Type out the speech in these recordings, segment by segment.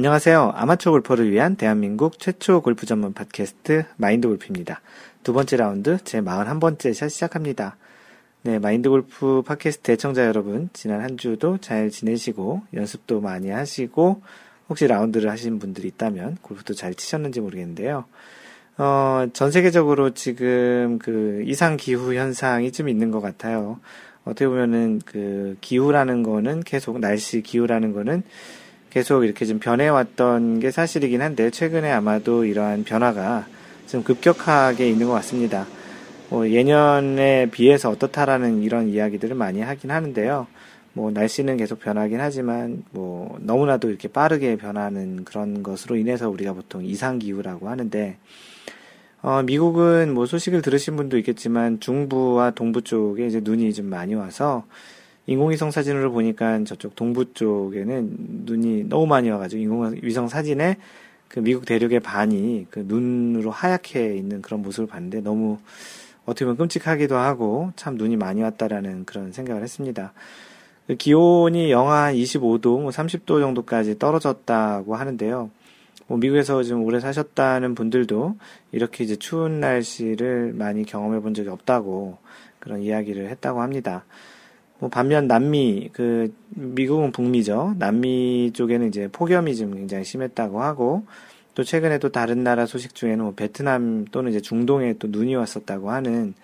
안녕하세요. 아마추어 골퍼를 위한 대한민국 최초 골프 전문 팟캐스트 마인드 골프입니다. 두 번째 라운드 제 41번째 샷 시작합니다. 네, 마인드 골프 팟캐스트 애청자 여러분, 지난 한 주도 잘 지내시고 연습도 많이 하시고 혹시 라운드를 하신 분들이 있다면 골프도 잘 치셨는지 모르겠는데요. 어, 전 세계적으로 지금 그 이상 기후 현상이 좀 있는 것 같아요. 어떻게 보면은 그 기후라는 거는 계속 날씨 기후라는 거는 계속 이렇게 좀 변해왔던 게 사실이긴 한데 최근에 아마도 이러한 변화가 좀 급격하게 있는 것 같습니다. 뭐 예년에 비해서 어떻다라는 이런 이야기들을 많이 하긴 하는데요. 뭐 날씨는 계속 변하긴 하지만 뭐 너무나도 이렇게 빠르게 변하는 그런 것으로 인해서 우리가 보통 이상 기후라고 하는데 어, 미국은 뭐 소식을 들으신 분도 있겠지만 중부와 동부 쪽에 이제 눈이 좀 많이 와서 인공위성 사진으로 보니까 저쪽 동부 쪽에는 눈이 너무 많이 와가지고 인공위성 사진에 그 미국 대륙의 반이 그 눈으로 하얗게 있는 그런 모습을 봤는데 너무 어떻게 보면 끔찍하기도 하고 참 눈이 많이 왔다라는 그런 생각을 했습니다. 그 기온이 영하 25도, 뭐 30도 정도까지 떨어졌다고 하는데요. 뭐 미국에서 좀 오래 사셨다는 분들도 이렇게 이제 추운 날씨를 많이 경험해 본 적이 없다고 그런 이야기를 했다고 합니다. 뭐 반면 남미 그 미국은 북미죠. 남미 쪽에는 이제 폭염이 좀 굉장히 심했다고 하고 또 최근에 또 다른 나라 소식 중에는 뭐 베트남 또는 이제 중동에 또 눈이 왔었다고 하는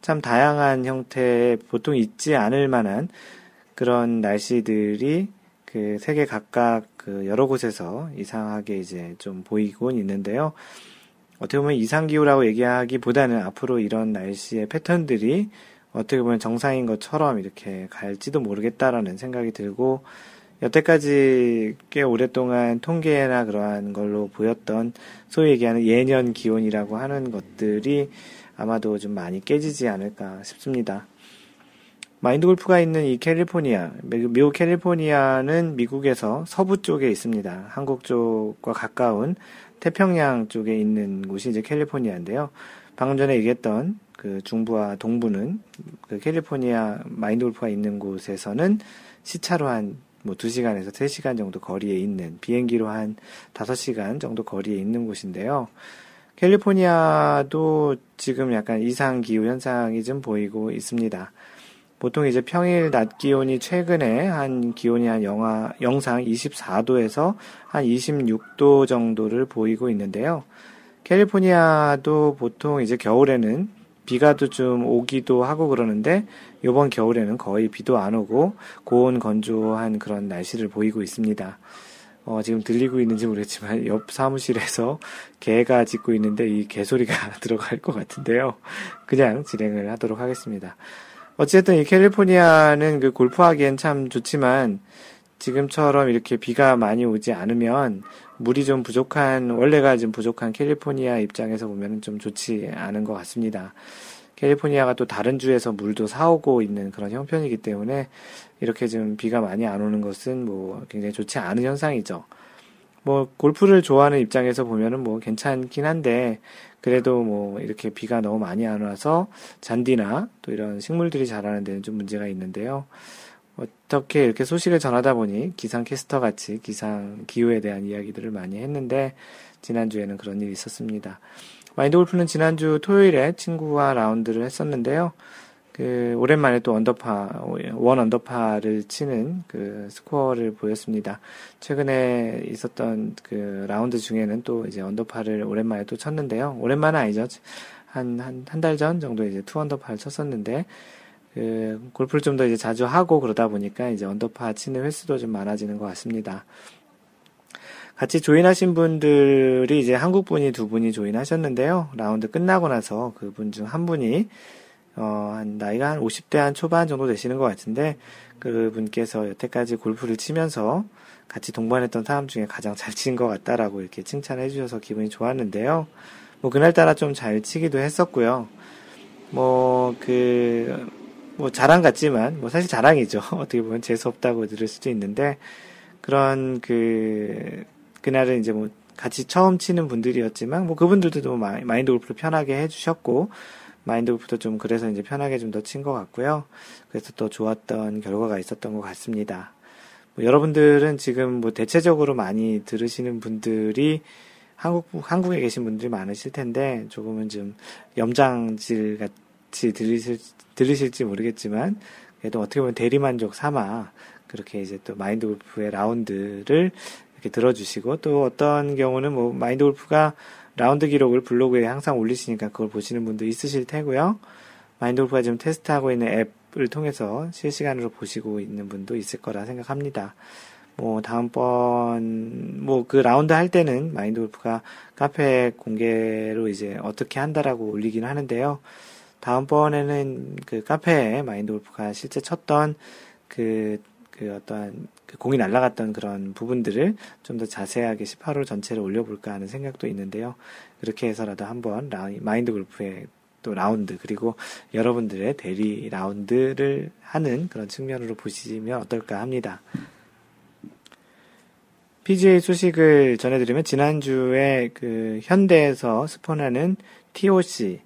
참 다양한 형태의 보통 있지 않을 만한 그런 날씨들이 그 세계 각각 그 여러 곳에서 이상하게 이제 좀 보이곤 있는데요. 어떻게 보면 이상기후라고 얘기하기보다는 앞으로 이런 날씨의 패턴들이 어떻게 보면 정상인 것처럼 이렇게 갈지도 모르겠다라는 생각이 들고 여태까지 꽤 오랫동안 통계나 그러한 걸로 보였던 소위 얘기하는 예년 기온이라고 하는 것들이 아마도 좀 많이 깨지지 않을까 싶습니다. 마인드 골프가 있는 이 캘리포니아, 미국 캘리포니아는 미국에서 서부 쪽에 있습니다. 한국 쪽과 가까운 태평양 쪽에 있는 곳이 이제 캘리포니아인데요. 방금 전에 얘기했던 그 중부와 동부는 그 캘리포니아 마인드 골프가 있는 곳에서는 시차로 한뭐 2시간에서 3시간 정도 거리에 있는 비행기로 한 5시간 정도 거리에 있는 곳인데요. 캘리포니아도 지금 약간 이상 기후 현상이 좀 보이고 있습니다. 보통 이제 평일 낮 기온이 최근에 한 기온이 한 영하, 영상 24도에서 한 26도 정도를 보이고 있는데요. 캘리포니아도 보통 이제 겨울에는 비가도 좀 오기도 하고 그러는데 이번 겨울에는 거의 비도 안 오고 고온 건조한 그런 날씨를 보이고 있습니다. 어, 지금 들리고 있는지 모르겠지만 옆 사무실에서 개가 짖고 있는데 이 개 소리가 들어갈 것 같은데요. 그냥 진행을 하도록 하겠습니다. 어쨌든 이 캘리포니아는 그 골프하기엔 참 좋지만 지금처럼 이렇게 비가 많이 오지 않으면 물이 좀 부족한, 원래가 좀 부족한 캘리포니아 입장에서 보면 좀 좋지 않은 것 같습니다. 캘리포니아가 또 다른 주에서 물도 사오고 있는 그런 형편이기 때문에 이렇게 좀 비가 많이 안 오는 것은 뭐 굉장히 좋지 않은 현상이죠. 뭐 골프를 좋아하는 입장에서 보면은 뭐 괜찮긴 한데 그래도 뭐 이렇게 비가 너무 많이 안 와서 잔디나 또 이런 식물들이 자라는 데는 좀 문제가 있는데요. 어떻게 이렇게 소식을 전하다 보니 기상 캐스터 같이 기상 기후에 대한 이야기들을 많이 했는데 지난주에는 그런 일이 있었습니다. 마인드 골프는 지난주 토요일에 친구와 라운드를 했었는데요. 그 오랜만에 또 언더파 one 언더파를 치는 그 스코어를 보였습니다. 최근에 있었던 그 라운드 중에는 또 이제 언더파를 오랜만에 또 쳤는데요. 오랜만은 아니죠. 한 한 한 달 전 정도 이제 two 언더파를 쳤었는데 그 골프를 좀 더 이제 자주 하고 그러다 보니까 이제 언더파 치는 횟수도 좀 많아지는 것 같습니다. 같이 조인하신 분들이 이제 한국 분이 두 분이 조인하셨는데요. 라운드 끝나고 나서 그분 중 한 분이 어, 한 나이가 한 50대 한 초반 정도 되시는 것 같은데 그분께서 여태까지 골프를 치면서 같이 동반했던 사람 중에 가장 잘 치는 것 같다라고 이렇게 칭찬해 주셔서 기분이 좋았는데요. 뭐 그날따라 좀 잘 치기도 했었고요. 뭐그 뭐 자랑 같지만 뭐 사실 자랑이죠. 어떻게 보면 재수 없다고 들을 수도 있는데 그런 그 그날은 이제 뭐 같이 처음 치는 분들이었지만 뭐 그분들도 뭐 마인드 골프를 편하게 해주셨고 마인드 골프도 좀 그래서 이제 편하게 좀 더 친 것 같고요. 그래서 또 좋았던 결과가 있었던 것 같습니다. 뭐 여러분들은 지금 뭐 대체적으로 많이 들으시는 분들이 한국, 한국에 계신 분들이 많으실 텐데, 조금은 좀 염장질 같 이 들으실, 들으실지 모르겠지만, 그래도 어떻게 보면 대리만족 삼아, 그렇게 이제 또 마인드 골프의 라운드를 이렇게 들어주시고, 또 어떤 경우는 뭐 마인드 골프가 라운드 기록을 블로그에 항상 올리시니까 그걸 보시는 분도 있으실 테고요. 마인드 골프가 지금 테스트하고 있는 앱을 통해서 실시간으로 보시고 있는 분도 있을 거라 생각합니다. 뭐 다음번 뭐 그 라운드 할 때는 마인드 골프가 카페 공개로 이제 어떻게 한다라고 올리긴 하는데요. 다음번에는 그 카페에 마인드 골프가 실제 쳤던 그, 그 어떠한 그 공이 날아갔던 그런 부분들을 좀 더 자세하게 18홀 전체를 올려볼까 하는 생각도 있는데요. 그렇게 해서라도 한번 마인드 골프의 또 라운드 그리고 여러분들의 대리 라운드를 하는 그런 측면으로 보시면 어떨까 합니다. PGA 소식을 전해드리면 지난주에 그 현대에서 스폰하는 TOC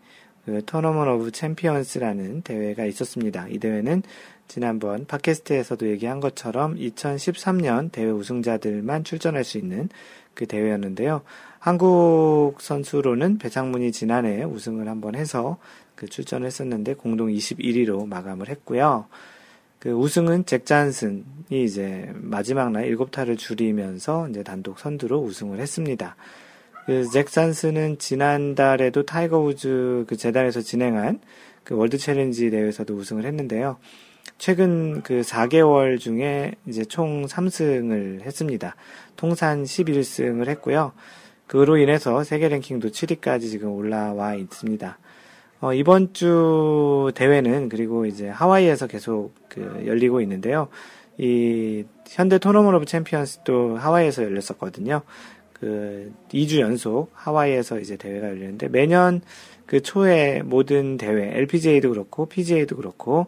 그 Tournament of Champions라는 대회가 있었습니다. 이 대회는 지난번 팟캐스트에서도 얘기한 것처럼 2013년 대회 우승자들만 출전할 수 있는 그 대회였는데요. 한국 선수로는 배상문이 지난해 우승을 한번 해서 그 출전을 했었는데 공동 21위로 마감을 했고요. 그 우승은 잭 잔슨이 이제 마지막 날 7타를 줄이면서 이제 단독 선두로 우승을 했습니다. 그 잭 잔슨은 지난달에도 타이거 우즈 그 재단에서 진행한 그 World Challenge 대회에서도 우승을 했는데요. 최근 그 4개월 중에 이제 총 3승을 했습니다. 통산 11승을 했고요. 그로 인해서 세계 랭킹도 7위까지 지금 올라와 있습니다. 어, 이번 주 대회는 그리고 이제 하와이에서 계속 그 열리고 있는데요. 이 현대 Tournament of Champions도 하와이에서 열렸었거든요. 그 2주 연속 하와이에서 이제 대회가 열리는데 매년 그 초에 모든 대회 LPGA도 그렇고 PGA도 그렇고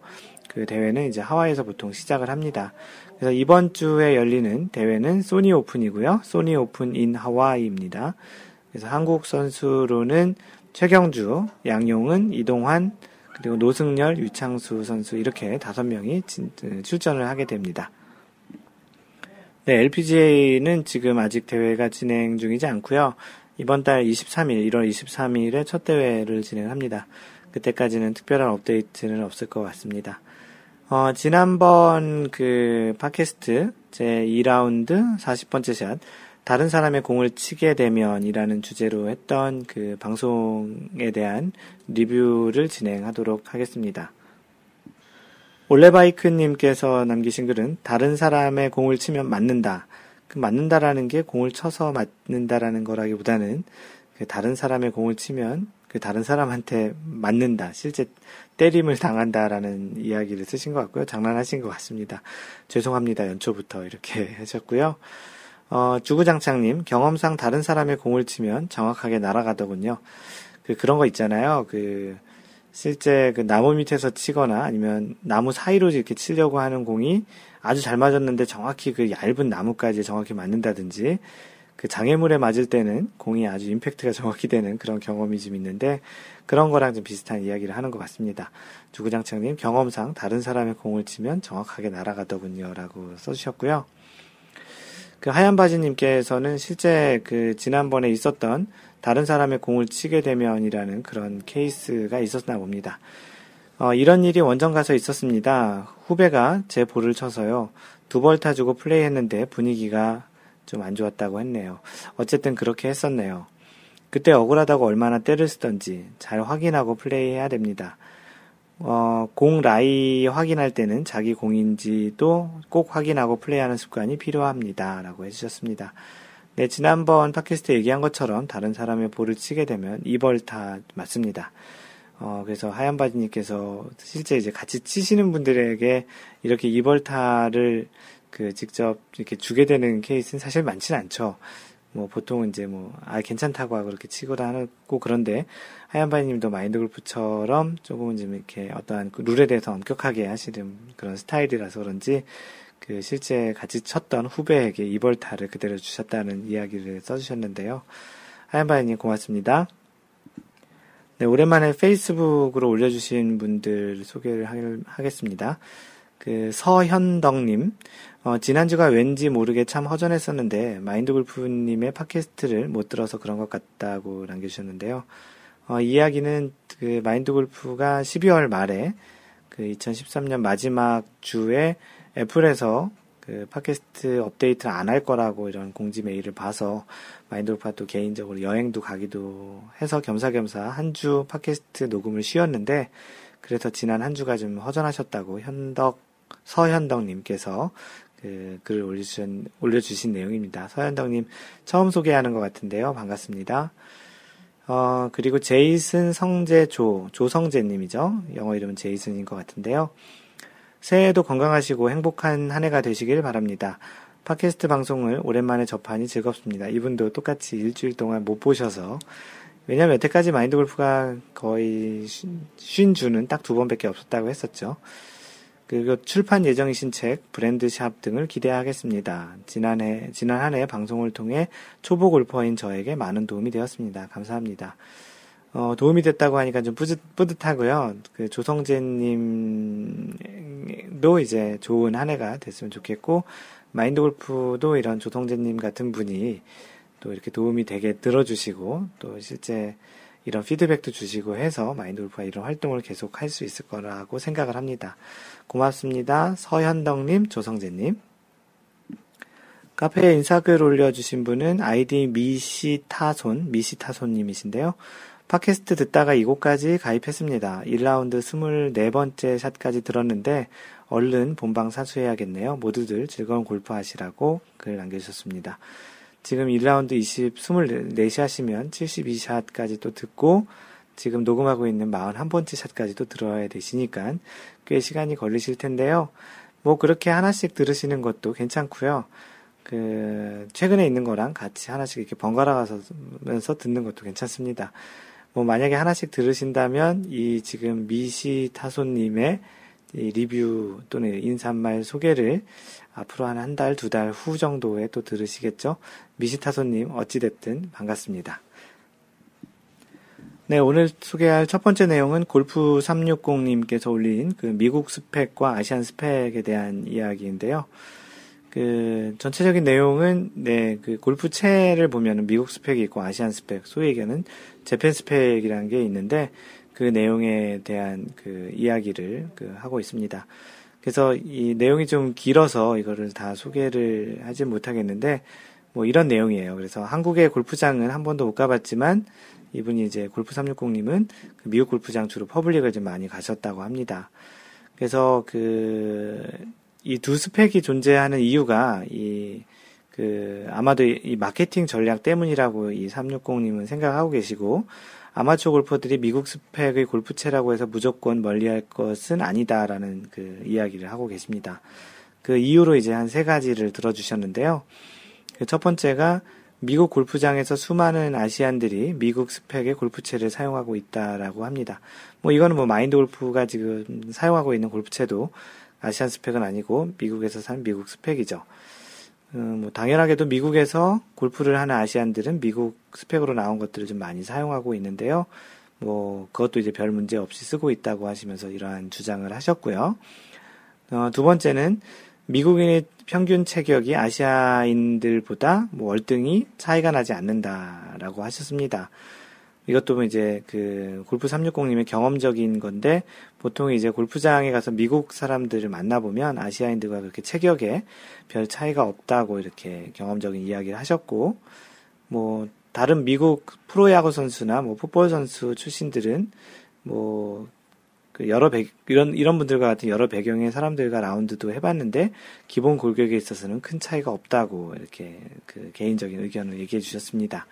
그 대회는 이제 하와이에서 보통 시작을 합니다. 그래서 이번 주에 열리는 대회는 Sony Open이고요. Sony Open in Hawaii입니다. 그래서 한국 선수로는 최경주, 양용은, 이동환, 그리고 노승열, 유창수 선수 이렇게 다섯 명이 출전을 하게 됩니다. 네, LPGA는 지금 아직 대회가 진행 중이지 않고요. 이번 달 23일, 1월 23일에 첫 대회를 진행합니다. 그때까지는 특별한 업데이트는 없을 것 같습니다. 어, 지난번 그 팟캐스트 제 2라운드 40번째 샷 다른 사람의 공을 치게 되면이라는 주제로 했던 그 방송에 대한 리뷰를 진행하도록 하겠습니다. 올레바이크님께서 남기신 글은 다른 사람의 공을 치면 맞는다. 그 맞는다라는 게 공을 쳐서 맞는다라는 거라기보다는 그 다른 사람의 공을 치면 그 다른 사람한테 맞는다. 실제 때림을 당한다라는 이야기를 쓰신 것 같고요. 장난하신 것 같습니다. 죄송합니다. 연초부터 이렇게 하셨고요. 어, 주구장창님, 경험상 다른 사람의 공을 치면 정확하게 날아가더군요. 그, 그런 거 있잖아요. 그, 실제 그 나무 밑에서 치거나 아니면 나무 사이로 이렇게 치려고 하는 공이 아주 잘 맞았는데 정확히 그 얇은 나무까지 정확히 맞는다든지 그 장애물에 맞을 때는 공이 아주 임팩트가 정확히 되는 그런 경험이 좀 있는데 그런 거랑 좀 비슷한 이야기를 하는 것 같습니다. 주구장창님 경험상 다른 사람의 공을 치면 정확하게 날아가더군요. 라고 써주셨고요. 그 하얀 바지님께서는 실제 그 지난번에 있었던 다른 사람의 공을 치게 되면이라는 그런 케이스가 있었나 봅니다. 어, 이런 일이 원정 가서 있었습니다. 후배가 제 볼을 쳐서요. 두 벌 타주고 플레이했는데 분위기가 좀 안 좋았다고 했네요. 어쨌든 그렇게 했었네요. 그때 억울하다고 얼마나 때를 쓰던지 잘 확인하고 플레이해야 됩니다. 어, 공 라이 확인할 때는 자기 공인지도 꼭 확인하고 플레이하는 습관이 필요합니다. 라고 해주셨습니다. 네, 지난번 팟캐스트 얘기한 것처럼 다른 사람의 볼을 치게 되면 이벌타 맞습니다. 어, 그래서 하얀 바지님께서 실제 이제 같이 치시는 분들에게 이렇게 이벌타를 그 직접 이렇게 주게 되는 케이스는 사실 많지는 않죠. 뭐 보통은 이제 뭐 아 괜찮다고 하고 그렇게 치고다 하고 그런데 하얀바이님도 마인드 골프처럼 조금은 좀 이렇게 어떠한 그 룰에 대해서 엄격하게 하시는 그런 스타일이라서 그런지 그 실제 같이 쳤던 후배에게 이벌타를 그대로 주셨다는 이야기를 써주셨는데요. 하얀바이님 고맙습니다. 네, 오랜만에 페이스북으로 올려주신 분들 소개를 하겠습니다. 그 서현덕님, 어, 지난주가 왠지 모르게 참 허전했었는데 마인드 골프님의 팟캐스트를 못 들어서 그런 것 같다고 남겨주셨는데요. 어, 이야기는 그 마인드 골프가 12월 말에 그 2013년 마지막 주에 애플에서 그 팟캐스트 업데이트를 안 할 거라고 이런 공지 메일을 봐서 마인드 골프가 또 개인적으로 여행도 가기도 해서 겸사겸사 한 주 팟캐스트 녹음을 쉬었는데 그래서 지난 한 주가 좀 허전하셨다고 현덕 서현덕님께서 그 글을 올려주신, 올려주신 내용입니다. 서현덕님 처음 소개하는 것 같은데요. 반갑습니다. 어, 그리고 제이슨 성재조, 조성재님이죠. 영어 이름은 제이슨인 것 같은데요. 새해에도 건강하시고 행복한 한 해가 되시길 바랍니다. 팟캐스트 방송을 오랜만에 접하니 즐겁습니다. 이분도 똑같이 일주일 동안 못 보셔서 왜냐면 여태까지 마인드 골프가 거의 쉰 주는 딱 두 번밖에 없었다고 했었죠. 그리고 출판 예정이신 책, 브랜드샵 등을 기대하겠습니다. 지난해, 지난 한 해 방송을 통해 초보 골퍼인 저에게 많은 도움이 되었습니다. 감사합니다. 어, 도움이 됐다고 하니까 좀 뿌듯, 뿌듯하고요. 그 조성재님도 이제 좋은 한 해가 됐으면 좋겠고, 마인드 골프도 이런 조성재님 같은 분이 또 이렇게 도움이 되게 들어주시고, 또 실제 이런 피드백도 주시고 해서 마인드 골프가 이런 활동을 계속 할 수 있을 거라고 생각을 합니다. 고맙습니다. 서현덕님, 조성재님. 카페에 인사글 올려주신 분은 아이디 미시타손, 미시타손님이신데요. 팟캐스트 듣다가 이곳까지 가입했습니다. 1라운드 24번째 샷까지 들었는데 얼른 본방 사수해야겠네요. 모두들 즐거운 골프 하시라고 글 남겨주셨습니다. 지금 1라운드 20, 24샷이면 72샷까지 또 듣고 지금 녹음하고 있는 41번째 샷까지 도 들어야 되시니까 꽤 시간이 걸리실 텐데요. 뭐 그렇게 하나씩 들으시는 것도 괜찮고요. 그 최근에 있는 거랑 같이 하나씩 이렇게 번갈아 가면서 듣는 것도 괜찮습니다. 뭐 만약에 하나씩 들으신다면 이 지금 미시 타소님의 리뷰 또는 인사말 소개를 앞으로 한 한 달, 두 달 후 정도에 또 들으시겠죠? 미시타소님, 어찌됐든 반갑습니다. 네, 오늘 소개할 첫 번째 내용은 골프 360님께서 올린 그 미국 스펙과 아시안 스펙에 대한 이야기인데요. 그 전체적인 내용은 네, 그 골프채를 보면은 미국 스펙이 있고 아시안 스펙, 소위 얘기하는 재팬 스펙이라는 게 있는데 그 내용에 대한 그 이야기를 그 하고 있습니다. 그래서 이 내용이 좀 길어서 이거를 다 소개를 하지 못하겠는데 뭐 이런 내용이에요. 그래서 한국의 골프장은 한 번도 못 가봤지만 이분이 이제 골프 360님은 그 미국 골프장 주로 public을 좀 많이 가셨다고 합니다. 그래서 그 이 두 스펙이 존재하는 이유가 이 그 아마도 이 마케팅 전략 때문이라고 이 360님은 생각하고 계시고 아마추어 골퍼들이 미국 스펙의 골프채라고 해서 무조건 멀리할 것은 아니다라는 그 이야기를 하고 계십니다. 그 이유로 이제 한 세 가지를 들어주셨는데요. 그 첫 번째가 미국 골프장에서 수많은 아시안들이 미국 스펙의 골프채를 사용하고 있다라고 합니다. 뭐 이거는 뭐 마인드 골프가 지금 사용하고 있는 골프채도 아시안 스펙은 아니고 미국에서 산 미국 스펙이죠. 음, 뭐 당연하게도 미국에서 골프를 하는 아시안들은 미국 스펙으로 나온 것들을 좀 많이 사용하고 있는데요. 뭐 그것도 이제 별 문제 없이 쓰고 있다고 하시면서 이러한 주장을 하셨고요. 어, 두 번째는 미국인의 평균 체격이 아시아인들보다 뭐 월등히 차이가 나지 않는다라고 하셨습니다. 이것도 이제 그 골프 360님의 경험적인 건데 보통 이제 골프장에 가서 미국 사람들을 만나보면 아시아인들과 그렇게 체격에 별 차이가 없다고 이렇게 경험적인 이야기를 하셨고 뭐 다른 미국 프로야구 선수나 뭐 풋볼 선수 출신들은 뭐그 여러 배, 이런, 이런 분들과 같은 여러 배경의 사람들과 라운드도 해봤는데, 기본 골격에 있어서는 큰 차이가 없다고 이렇게 그 개인적인 의견을 얘기해 주셨습니다.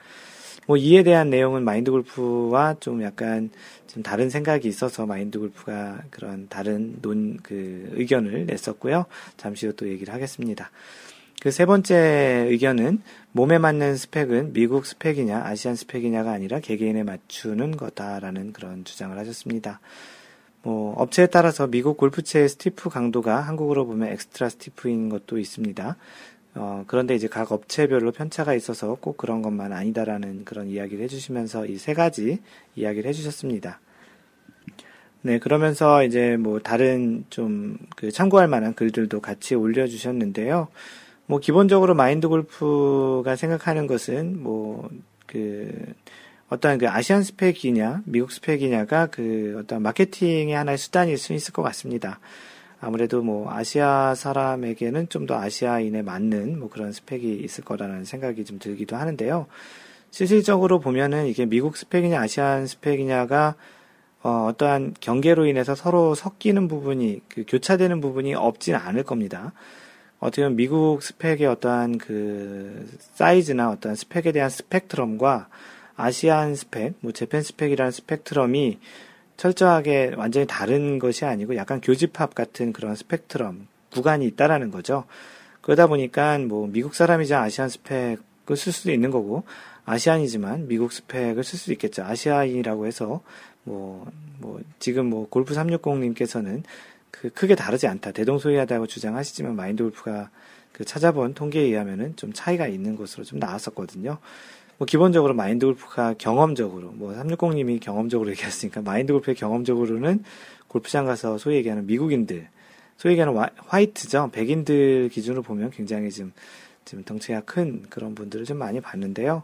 뭐 이에 대한 내용은 마인드 골프와 좀 약간 좀 다른 생각이 있어서 마인드 골프가 그런 다른 논, 그 의견을 냈었고요. 잠시 후 또 얘기를 하겠습니다. 그 세 번째 의견은 몸에 맞는 스펙은 미국 스펙이냐 아시안 스펙이냐가 아니라 개개인에 맞추는 거다라는 그런 주장을 하셨습니다. 뭐 업체에 따라서 미국 골프채의 stiff 강도가 한국으로 보면 extra stiff인 것도 있습니다. 어, 그런데 이제 각 업체별로 편차가 있어서 꼭 그런 것만 아니다라는 그런 이야기를 해주시면서 이 세 가지 이야기를 해주셨습니다. 네, 그러면서 이제 뭐 다른 좀 그 참고할 만한 글들도 같이 올려주셨는데요. 뭐 기본적으로 마인드 골프가 생각하는 것은 뭐 그 어떤 그 아시안 스펙이냐 미국 스펙이냐가 그 어떤 마케팅의 하나의 수단일 수 있을 것 같습니다. 아무래도 뭐 아시아 사람에게는 좀 더 아시아인에 맞는 뭐 그런 스펙이 있을 거라는 생각이 좀 들기도 하는데요. 실질적으로 보면은 이게 미국 스펙이냐 아시안 스펙이냐가 어, 어떠한 경계로 인해서 서로 섞이는 부분이 그 교차되는 부분이 없지는 않을 겁니다. 어떻게 보면 미국 스펙의 어떠한 그 사이즈나 어떠한 스펙에 대한 스펙트럼과 Asian 스펙, 뭐 Japan 스펙이라는 스펙트럼이 철저하게 완전히 다른 것이 아니고 약간 교집합 같은 그런 스펙트럼 구간이 있다라는 거죠. 그러다 보니까 뭐 미국 사람이자 Asian 스펙을 쓸 수도 있는 거고 Asian이지만 미국 스펙을 쓸 수도 있겠죠. 아시아인이라고 해서 뭐, 뭐, 지금 뭐 골프 360님께서는 그 크게 다르지 않다. 대동소이하다고 주장하시지만 마인드 골프가 그 찾아본 통계에 의하면은 좀 차이가 있는 것으로 좀 나왔었거든요. 뭐 기본적으로 마인드 골프가 경험적으로 뭐 360님이 경험적으로 얘기했으니까 마인드 골프의 경험적으로는 골프장 가서 소위 얘기하는 미국인들 소위 얘기하는 화이트죠 백인들 기준으로 보면 굉장히 좀, 좀 덩치가 큰 그런 분들을 좀 많이 봤는데요.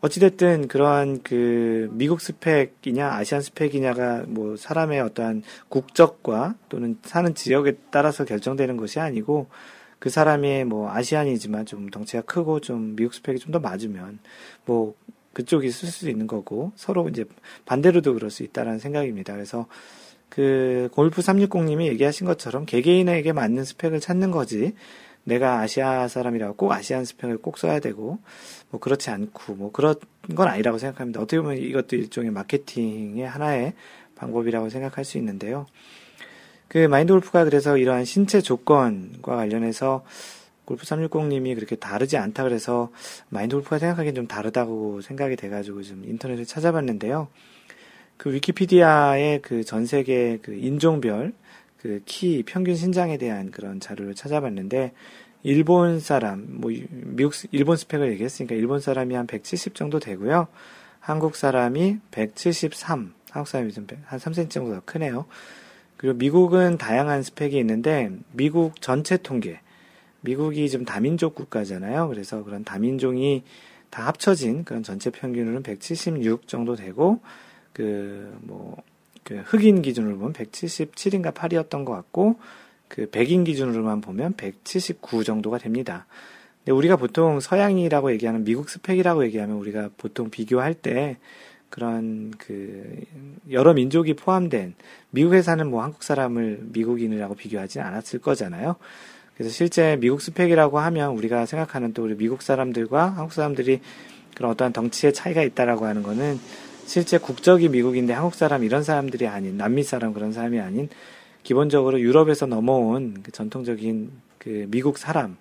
어찌됐든 그러한 그 미국 스펙이냐 아시안 스펙이냐가 뭐 사람의 어떠한 국적과 또는 사는 지역에 따라서 결정되는 것이 아니고 그 사람이 뭐 아시안이지만 좀 덩치가 크고 좀 미국 스펙이 좀 더 맞으면 뭐 그쪽이 쓸 수 있는 거고 서로 이제 반대로도 그럴 수 있다라는 생각입니다. 그래서 그 골프 360님이 얘기하신 것처럼 개개인에게 맞는 스펙을 찾는 거지 내가 아시아 사람이라고 꼭 아시안 스펙을 꼭 써야 되고 뭐 그렇지 않고 뭐 그런 건 아니라고 생각합니다. 어떻게 보면 이것도 일종의 마케팅의 하나의 방법이라고 생각할 수 있는데요. 그 마인드 골프가 그래서 이러한 신체 조건과 관련해서 골프 360님이 그렇게 다르지 않다 그래서 마인드 골프가 생각하기엔 좀 다르다고 생각이 돼가지고 좀 인터넷에 찾아봤는데요. 그 위키피디아의 그 전 세계 그 인종별 그 키 평균 신장에 대한 그런 자료를 찾아봤는데 일본 사람, 뭐, 미국, 일본 스펙을 얘기했으니까 일본 사람이 한 170 정도 되고요. 한국 사람이 173, 한국 사람이 좀 한 3cm 정도 더 크네요. 그리고 미국은 다양한 스펙이 있는데, 미국 전체 통계, 미국이 좀 다민족 국가잖아요. 그래서 그런 다민족이 다 합쳐진 그런 전체 평균으로는 176 정도 되고, 그, 뭐, 그 흑인 기준으로 보면 177인가 8이었던 것 같고, 그 백인 기준으로만 보면 179 정도가 됩니다. 근데 우리가 보통 서양이라고 얘기하는 미국 스펙이라고 얘기하면 우리가 보통 비교할 때 그런 그 여러 민족이 포함된 미국에 사는 뭐 한국 사람을 미국인이라고 비교하지 않았을 거잖아요. 그래서 실제 미국 스펙이라고 하면 우리가 생각하는 또 우리 미국 사람들과 한국 사람들이 그런 어떠한 덩치의 차이가 있다라고 하는 거는 실제 국적이 미국인데 한국 사람 이런 사람들이 아닌 남미 사람 그런 사람이 아닌 기본적으로 유럽에서 넘어온 그 전통적인 그 미국 사람,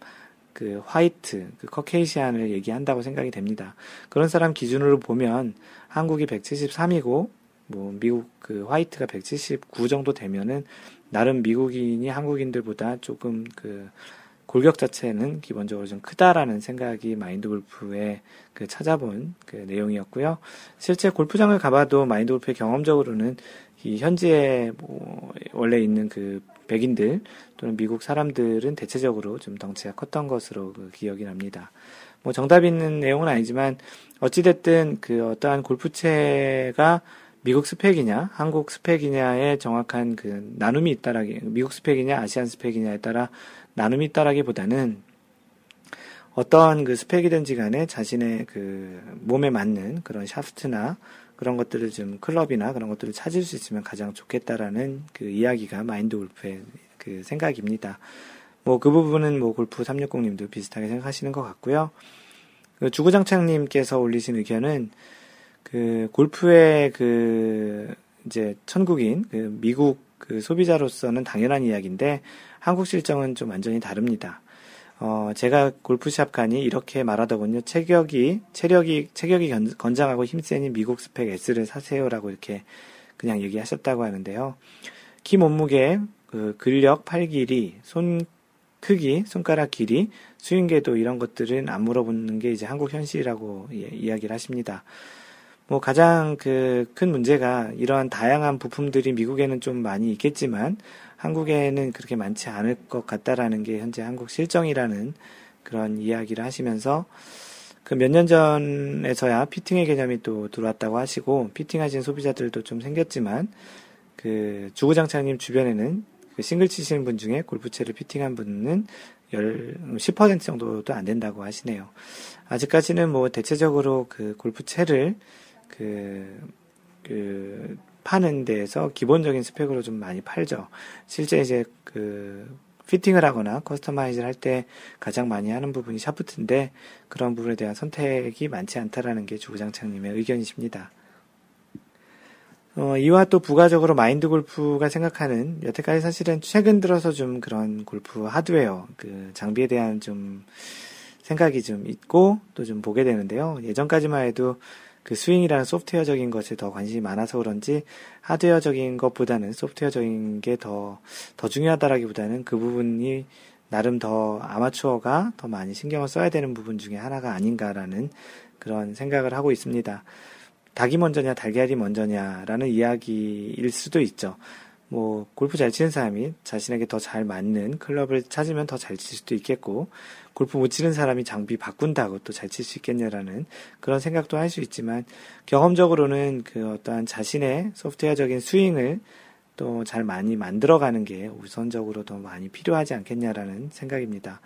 그 화이트, 그 커케이시안을 얘기한다고 생각이 됩니다. 그런 사람 기준으로 보면 한국이 173이고 뭐 미국 그 화이트가 179 정도 되면은 나름 미국인이 한국인들보다 조금 그 골격 자체는 기본적으로 좀 크다라는 생각이 마인드 골프의 그 찾아본 그 내용이었고요. 실제 골프장을 가봐도 마인드 골프의 경험적으로는 이 현지에 뭐 원래 있는 그 백인들 또는 미국 사람들은 대체적으로 좀 덩치가 컸던 것으로 그 기억이 납니다. 뭐 정답 있는 내용은 아니지만 어찌됐든 그 어떠한 골프채가 미국 스펙이냐, 한국 스펙이냐의 정확한 그 나눔이 있다라기, 미국 스펙이냐, Asian 스펙이냐에 따라 나눔이 있다라기보다는 어떤 그 스펙이든지 간에 자신의 그 몸에 맞는 그런 샤프트나 그런 것들을 좀 클럽이나 그런 것들을 찾을 수 있으면 가장 좋겠다라는 그 이야기가 마인드 골프의 그 생각입니다. 뭐 그 부분은 뭐 골프 360님도 비슷하게 생각하시는 것 같고요. 그 주구장창님께서 올리신 의견은 그 골프의 그 이제 천국인 그 미국 그 소비자로서는 당연한 이야기인데 한국 실정은 좀 완전히 다릅니다. 어, 제가 골프샵 가니 이렇게 말하더군요. 체격이, 체력이, 체격이 건장하고 힘세니 미국 스펙 S를 사세요라고 이렇게 그냥 얘기하셨다고 하는데요. 키 몸무게, 그 근력, 팔 길이, 손 크기, 손가락 길이, 스윙 궤도 이런 것들은 안 물어보는 게 이제 한국 현실이라고 예, 이야기를 하십니다. 뭐 가장 그 큰 문제가 이러한 다양한 부품들이 미국에는 좀 많이 있겠지만 한국에는 그렇게 많지 않을 것 같다라는 게 현재 한국 실정이라는 그런 이야기를 하시면서 그 몇 년 전에서야 피팅의 개념이 또 들어왔다고 하시고 피팅하신 소비자들도 좀 생겼지만 그 주구장창님 주변에는 그 싱글 치시는 분 중에 골프채를 피팅한 분은 열, 10% 정도도 안 된다고 하시네요. 아직까지는 뭐 대체적으로 그 골프채를 그, 그, 파는 데에서 기본적인 스펙으로 좀 많이 팔죠. 실제 이제 그, 피팅을 하거나 customize를 할 때 가장 많이 하는 부분이 샤프트인데 그런 부분에 대한 선택이 많지 않다라는 게 주구장창님의 의견이십니다. 어, 이와 또 부가적으로 마인드 골프가 생각하는 여태까지 사실은 최근 들어서 좀 그런 골프 하드웨어 그 장비에 대한 좀 생각이 좀 있고 또 좀 보게 되는데요. 예전까지만 해도 그 스윙이라는 소프트웨어적인 것에 더 관심이 많아서 그런지 하드웨어적인 것보다는 소프트웨어적인 게더더 중요하다라기보다는 그 부분이 나름 더 아마추어가 더 많이 신경을 써야 되는 부분 중에 하나가 아닌가라는 그런 생각을 하고 있습니다. 닭이 먼저냐 달걀이 먼저냐라는 이야기일 수도 있죠. 뭐 골프 잘 치는 사람이 자신에게 더 잘 맞는 클럽을 찾으면 더 잘 칠 수도 있겠고 골프 못 치는 사람이 장비 바꾼다고 또 잘 칠 수 있겠냐라는 그런 생각도 할 수 있지만 경험적으로는 그 어떠한 자신의 소프트웨어적인 스윙을 또 잘 많이 만들어가는 게 우선적으로 더 많이 필요하지 않겠냐라는 생각입니다.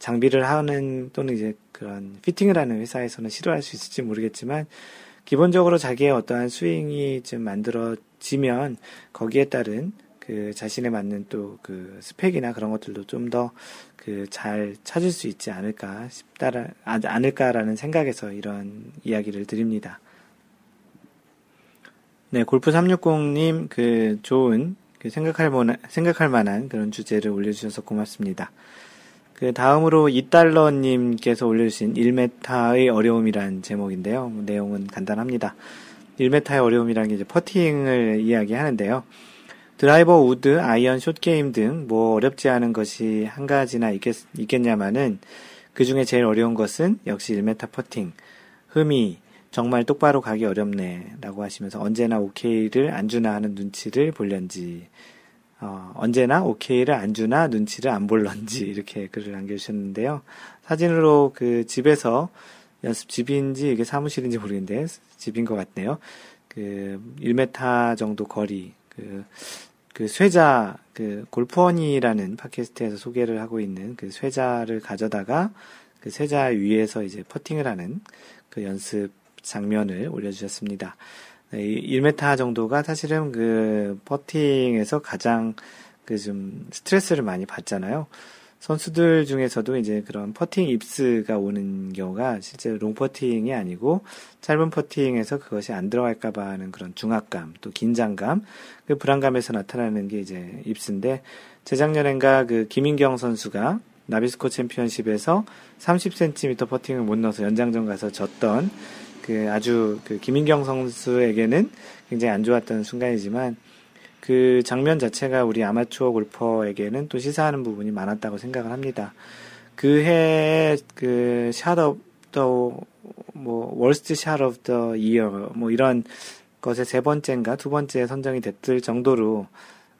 장비를 하는 또는 이제 그런 피팅을 하는 회사에서는 싫어할 수 있을지 모르겠지만 기본적으로 자기의 어떠한 스윙이 좀 만들어지면 거기에 따른 그 자신에 맞는 또 그 스펙이나 그런 것들도 좀 더 그 잘 찾을 수 있지 않을까 싶다라 아, 않을까라는 생각에서 이런 이야기를 드립니다. 네, 골프 360님 그 좋은 그 생각할 만한 생각할 만한 그런 주제를 올려주셔서 고맙습니다. 그 다음으로 이달러님께서 올려주신 1메타의 어려움이란 제목인데요. 내용은 간단합니다. 1메타의 어려움이라는 게 이제 퍼팅을 이야기하는데요. 드라이버, 우드, 아이언, 숏게임 등 뭐 어렵지 않은 것이 한 가지나 있겠, 있겠냐마는 그 중에 제일 어려운 것은 역시 1메타 퍼팅. 흠이 정말 똑바로 가기 어렵네. 라고 하시면서 언제나 오케이를 안 주나 하는 눈치를 볼련지. 어, 언제나 오케이를 안 주나 눈치를 안 볼런지 이렇게 글을 남겨주셨는데요. 사진으로 그 집에서 연습 집인지 이게 사무실인지 모르겠는데 집인 것 같네요. 그 1m 정도 거리 그, 그 쇠자 그 골프원이라는 팟캐스트에서 소개를 하고 있는 그 쇠자를 가져다가 그 쇠자 위에서 이제 퍼팅을 하는 그 연습 장면을 올려주셨습니다. 1m 정도가 사실은 그 퍼팅에서 가장 그 좀 스트레스를 많이 받잖아요. 선수들 중에서도 이제 그런 퍼팅 입스가 오는 경우가 실제 롱 퍼팅이 아니고 짧은 퍼팅에서 그것이 안 들어갈까봐 하는 그런 중압감, 또 긴장감, 그 불안감에서 나타나는 게 이제 입스인데 재작년엔가 그 김인경 선수가 나비스코 챔피언십에서 30cm 퍼팅을 못 넣어서 연장전 가서 졌던 그 아주 그 김인경 선수에게는 굉장히 안 좋았던 순간이지만 그 장면 자체가 우리 아마추어 골퍼에게는 또 시사하는 부분이 많았다고 생각을 합니다. 그해 그 shot of the 뭐 worst shot of the year 뭐 이런 것의 세 번째인가 두 번째 선정이 됐을 정도로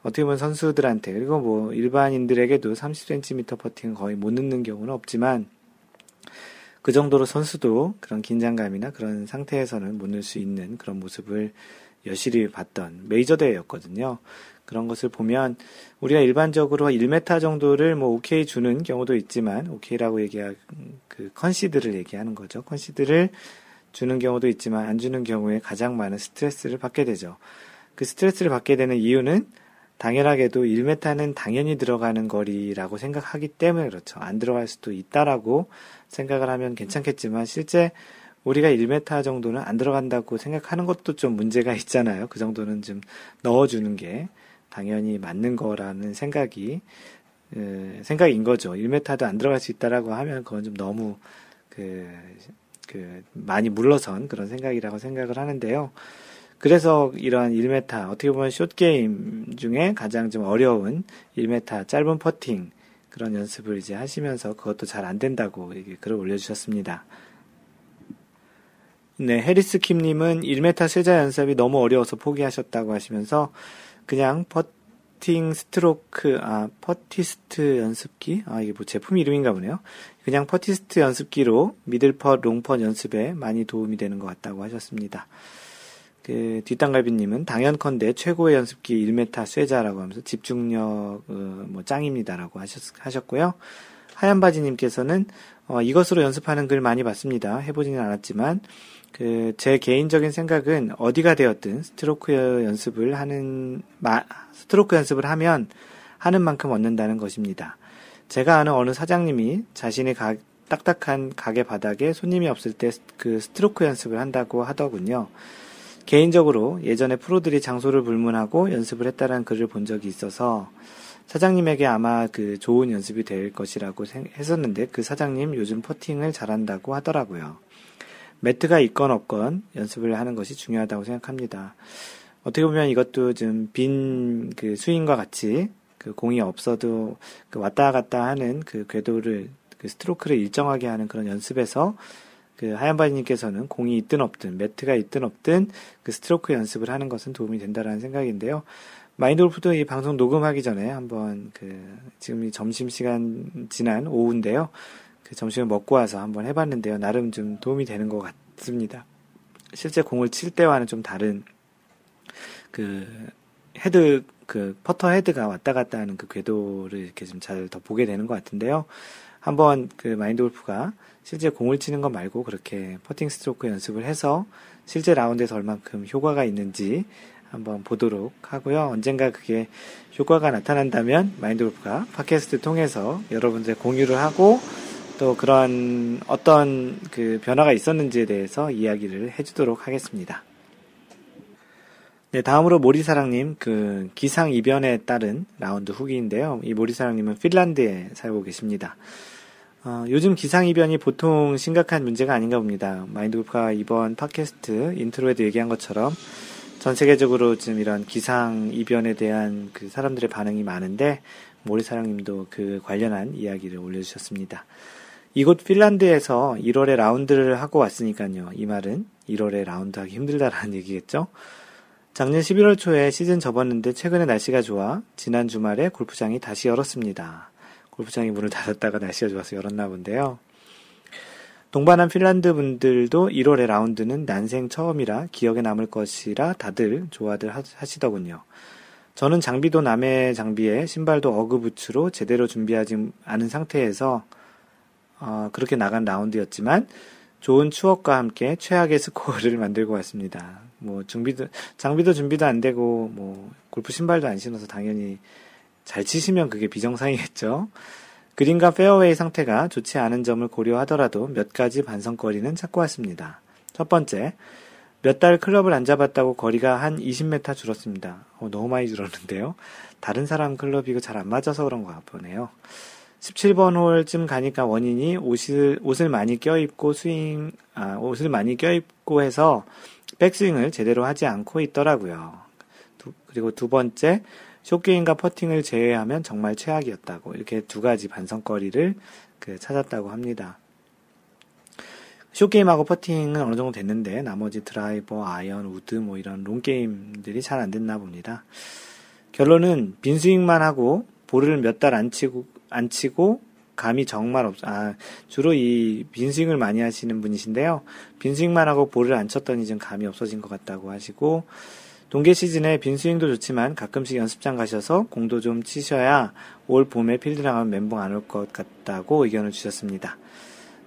어떻게 보면 선수들한테 그리고 뭐 일반인들에게도 30cm 퍼팅은 거의 못 넣는 경우는 없지만 그 정도로 선수도 그런 긴장감이나 그런 상태에서는 못 넣을 수 있는 그런 모습을 여실히 봤던 메이저 대회였거든요. 그런 것을 보면 우리가 일반적으로 1m 정도를 뭐 오케이 주는 경우도 있지만 오케이라고 얘기할 그 컨시드를 얘기하는 거죠. 컨시드를 주는 경우도 있지만 안 주는 경우에 가장 많은 스트레스를 받게 되죠. 그 스트레스를 받게 되는 이유는 당연하게도 1m는 당연히 들어가는 거리라고 생각하기 때문에 그렇죠. 안 들어갈 수도 있다라고 생각을 하면 괜찮겠지만 실제 우리가 1m 정도는 안 들어간다고 생각하는 것도 좀 문제가 있잖아요. 그 정도는 좀 넣어주는 게 당연히 맞는 거라는 생각이 그 생각인 거죠. 1m도 안 들어갈 수 있다라고 하면 그건 좀 너무 그, 그 많이 물러선 그런 생각이라고 생각을 하는데요. 그래서 이러한 1m, 어떻게 보면 숏 게임 중에 가장 좀 어려운 1m 짧은 퍼팅 그런 연습을 이제 하시면서 그것도 잘 안 된다고 글을 올려주셨습니다. 네, 해리스 킴님은 1m 쇠자 연습이 너무 어려워서 포기하셨다고 하시면서 그냥 퍼팅 스트로크, 아, 퍼티스트 연습기? 아, 이게 뭐 제품 이름인가 보네요. 그냥 퍼티스트 연습기로 middle putt, long putt 연습에 많이 도움이 되는 것 같다고 하셨습니다. 그 뒷땅갈비님은 단언컨대 최고의 연습기 1m 쇠자라고 하면서 집중력 어, 뭐 짱입니다라고 하셨, 하셨고요. 하얀 바지님께서는 어, 이것으로 연습하는 글 많이 봤습니다. 해보지는 않았지만 그 제 개인적인 생각은 어디가 되었든 스트로크 연습을 하는 마, 스트로크 연습을 하면 하는 만큼 얻는다는 것입니다. 제가 아는 어느 사장님이 자신의 가, 딱딱한 가게 바닥에 손님이 없을 때 그 스트로크 연습을 한다고 하더군요. 개인적으로 예전에 프로들이 장소를 불문하고 연습을 했다는 글을 본 적이 있어서 사장님에게 아마 그 좋은 연습이 될 것이라고 했었는데 그 사장님 요즘 퍼팅을 잘한다고 하더라고요. 매트가 있건 없건 연습을 하는 것이 중요하다고 생각합니다. 어떻게 보면 이것도 좀 빈 그 스윙과 같이 그 공이 없어도 그 왔다 갔다 하는 그 궤도를 그 스트로크를 일정하게 하는 그런 연습에서 그 하얀바이님께서는 공이 있든 없든 매트가 있든 없든 그 스트로크 연습을 하는 것은 도움이 된다라는 생각인데요. 마인드 골프도 이 방송 녹음하기 전에 한번 그 지금 점심 시간 지난 오후인데요. 그 점심을 먹고 와서 한번 해봤는데요. 나름 좀 도움이 되는 것 같습니다. 실제 공을 칠 때와는 좀 다른 그 헤드 그 퍼터 헤드가 왔다 갔다 하는 그 궤도를 이렇게 좀 잘 더 보게 되는 것 같은데요. 한번 그 마인드 골프가 실제 공을 치는 것 말고 그렇게 퍼팅 스트로크 연습을 해서 실제 라운드에서 얼만큼 효과가 있는지 한번 보도록 하고요. 언젠가 그게 효과가 나타난다면 마인드 골프가 팟캐스트 통해서 여러분들 공유를 하고 또 그런 어떤 그 변화가 있었는지에 대해서 이야기를 해주도록 하겠습니다. 네, 다음으로 모리사랑님, 그, 기상 이변에 따른 라운드 후기인데요. 이 모리사랑님은 핀란드에 살고 계십니다. 어, 요즘 기상 이변이 보통 심각한 문제가 아닌가 봅니다. 마인드 골프가 이번 팟캐스트 인트로에도 얘기한 것처럼 전 세계적으로 지금 이런 기상 이변에 대한 그 사람들의 반응이 많은데 모리사랑님도 그 관련한 이야기를 올려주셨습니다. 이곳 핀란드에서 1월에 라운드를 하고 왔으니까요. 이 말은 1월에 라운드 하기 힘들다라는 얘기겠죠. 작년 11월 초에 시즌 접었는데 최근에 날씨가 좋아 지난 주말에 골프장이 다시 열었습니다. 골프장이 문을 닫았다가 날씨가 좋아서 열었나 본데요. 동반한 핀란드 분들도 1월의 라운드는 난생 처음이라 기억에 남을 것이라 다들 좋아들 하시더군요. 저는 장비도 남의 장비에 신발도 어그부츠로 제대로 준비하지 않은 상태에서 어, 그렇게 나간 라운드였지만 좋은 추억과 함께 최악의 스코어를 만들고 왔습니다. 뭐 준비도 장비도 준비도 안 되고 뭐 골프 신발도 안 신어서 당연히 잘 치시면 그게 비정상이겠죠. 그린과 페어웨이 상태가 좋지 않은 점을 고려하더라도 몇 가지 반성거리는 찾고 왔습니다. 첫 번째, 몇 달 클럽을 안 잡았다고 거리가 한 20m 줄었습니다. 어, 너무 많이 줄었는데요. 다른 사람 클럽이고 잘 안 맞아서 그런 거 보네요. 17번 홀쯤 가니까 원인이 옷을, 옷을 많이 껴입고 스윙, 아, 옷을 많이 껴입고 해서 백스윙을 제대로 하지 않고 있더라고요. 두, 그리고 두 번째, 쇼게임과 퍼팅을 제외하면 정말 최악이었다고 이렇게 두 가지 반성거리를 그 찾았다고 합니다. 숏게임하고 퍼팅은 어느 정도 됐는데 나머지 드라이버, 아이언, 우드 뭐 이런 롱게임들이 잘 안 됐나 봅니다. 결론은 빈스윙만 하고 볼을 몇 달 안 치고 안 치고 감이 정말 없, 아, 주로 이 빈스윙을 많이 하시는 분이신데요. 빈스윙만 하고 볼을 안 쳤더니 좀 감이 없어진 것 같다고 하시고, 동계 시즌에 빈스윙도 좋지만 가끔씩 연습장 가셔서 공도 좀 치셔야 올 봄에 필드 나가면 멘붕 안 올 것 같다고 의견을 주셨습니다.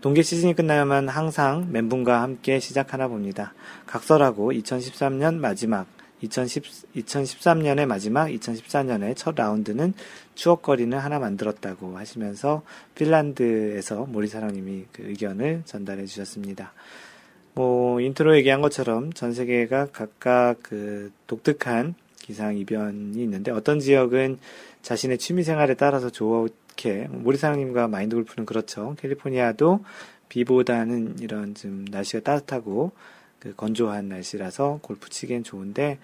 동계 시즌이 끝나야만 항상 멘붕과 함께 시작하나 봅니다. 각설하고 2013년 마지막, 2010, 2013년의 마지막, 2014년의 첫 라운드는 추억거리는 하나 만들었다고 하시면서 핀란드에서 모리사랑님이 그 의견을 전달해 주셨습니다. 뭐 인트로 얘기한 것처럼 전 세계가 각각 그 독특한 기상 이변이 있는데 어떤 지역은 자신의 취미 생활에 따라서 좋게 모리사랑님과 마인드 골프는 그렇죠. 캘리포니아도 비보다는 이런 좀 날씨가 따뜻하고 그 건조한 날씨라서 골프 치기엔 좋은데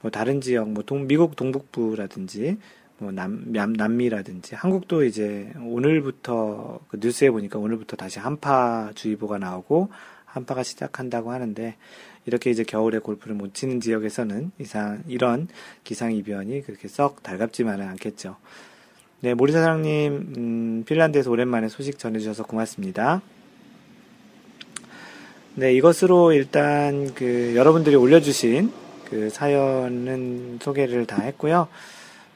뭐 다른 지역 뭐 동, 미국 동북부라든지 뭐 남, 남, 남미라든지 한국도 이제 오늘부터 그 뉴스에 보니까 오늘부터 다시 한파 주의보가 나오고 한파가 시작한다고 하는데 이렇게 이제 겨울에 골프를 못 치는 지역에서는 이상 이런 기상 이변이 그렇게 썩 달갑지만은 않겠죠. 네, 모리 사장님 음, 핀란드에서 오랜만에 소식 전해주셔서 고맙습니다. 네, 이것으로 일단 그 여러분들이 올려주신 그 사연은 소개를 다 했고요.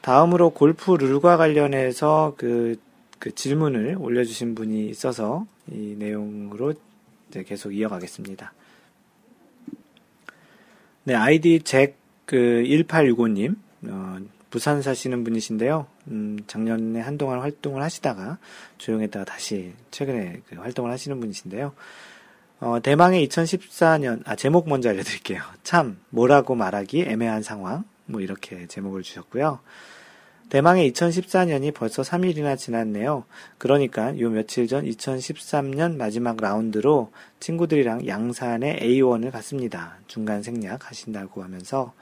다음으로 골프 룰과 관련해서 그, 그 질문을 올려주신 분이 있어서 이 내용으로 계속 이어가겠습니다. 네, 아이디 잭 그 1865님, 어, 부산 사시는 분이신데요. 음, 작년에 한동안 활동을 하시다가 조용했다가 다시 최근에 그 활동을 하시는 분이신데요. 어, 대망의 2014년, 아, 제목 먼저 알려드릴게요. 참, 뭐라고 말하기 애매한 상황. 뭐, 이렇게 제목을 주셨고요. 대망의 2014년이 벌써 3일이나 지났네요. 그러니까 요 며칠 전 2013년 마지막 라운드로 친구들이랑 양산의 A1을 갔습니다. 중간 생략 하신다고 하면서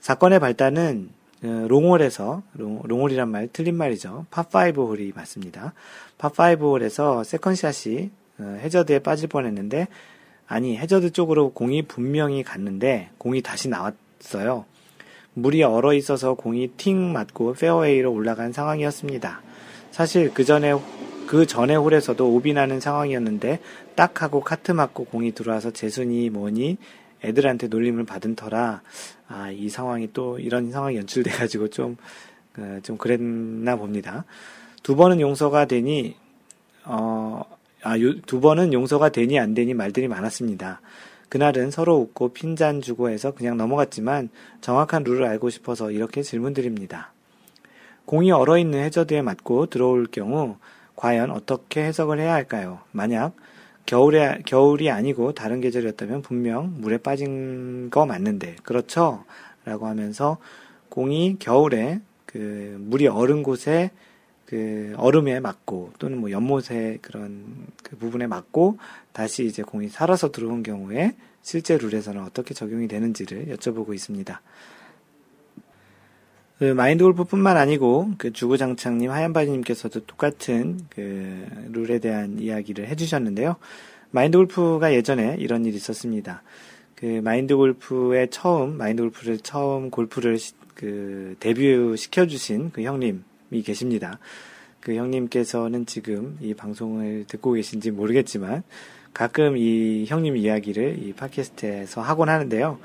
사건의 발단은 어, 롱홀에서 롱, 롱홀이란 말 틀린 말이죠. 파5 홀이 맞습니다. 파5 홀에서 second shot이 어, 해저드에 빠질 뻔했는데 아니 해저드 쪽으로 공이 분명히 갔는데 공이 다시 나왔어요. 물이 얼어 있어서 공이 팅 맞고 페어웨이로 올라간 상황이었습니다. 사실 그 전에 그 전에 홀에서도 오비 나는 상황이었는데 딱 하고 카트 맞고 공이 들어와서 재수니 뭐니 애들한테 놀림을 받은 터라 아 이 상황이 또 이런 상황이 연출돼 가지고 좀좀 어, 좀 그랬나 봅니다. 두 번은 용서가 되니 어 아, 두 번은 용서가 되니 안 되니 말들이 많았습니다. 그날은 서로 웃고 핀잔 주고 해서 그냥 넘어갔지만 정확한 룰을 알고 싶어서 이렇게 질문드립니다. 공이 얼어있는 해저드에 맞고 들어올 경우 과연 어떻게 해석을 해야 할까요? 만약 겨울에, 겨울이 아니고 다른 계절이었다면 분명 물에 빠진 거 맞는데, 그렇죠? 라고 하면서 공이 겨울에 그 물이 얼은 곳에 그 얼음에 맞고 또는 뭐 연못에 그런 그 부분에 맞고 다시 이제 공이 살아서 들어온 경우에 실제 룰에서는 어떻게 적용이 되는지를 여쭤보고 있습니다. 그 마인드 골프뿐만 아니고 그 주구장창님 하얀바지님께서도 똑같은 그 룰에 대한 이야기를 해주셨는데요. 마인드 골프가 예전에 이런 일이 있었습니다. 그 마인드 골프의 처음 마인드 골프를 처음 골프를 그 데뷔 시켜주신 그 형님 이 계십니다. 그 형님께서는 지금 이 방송을 듣고 계신지 모르겠지만 가끔 이 형님 이야기를 이 팟캐스트에서 하곤 하는데요.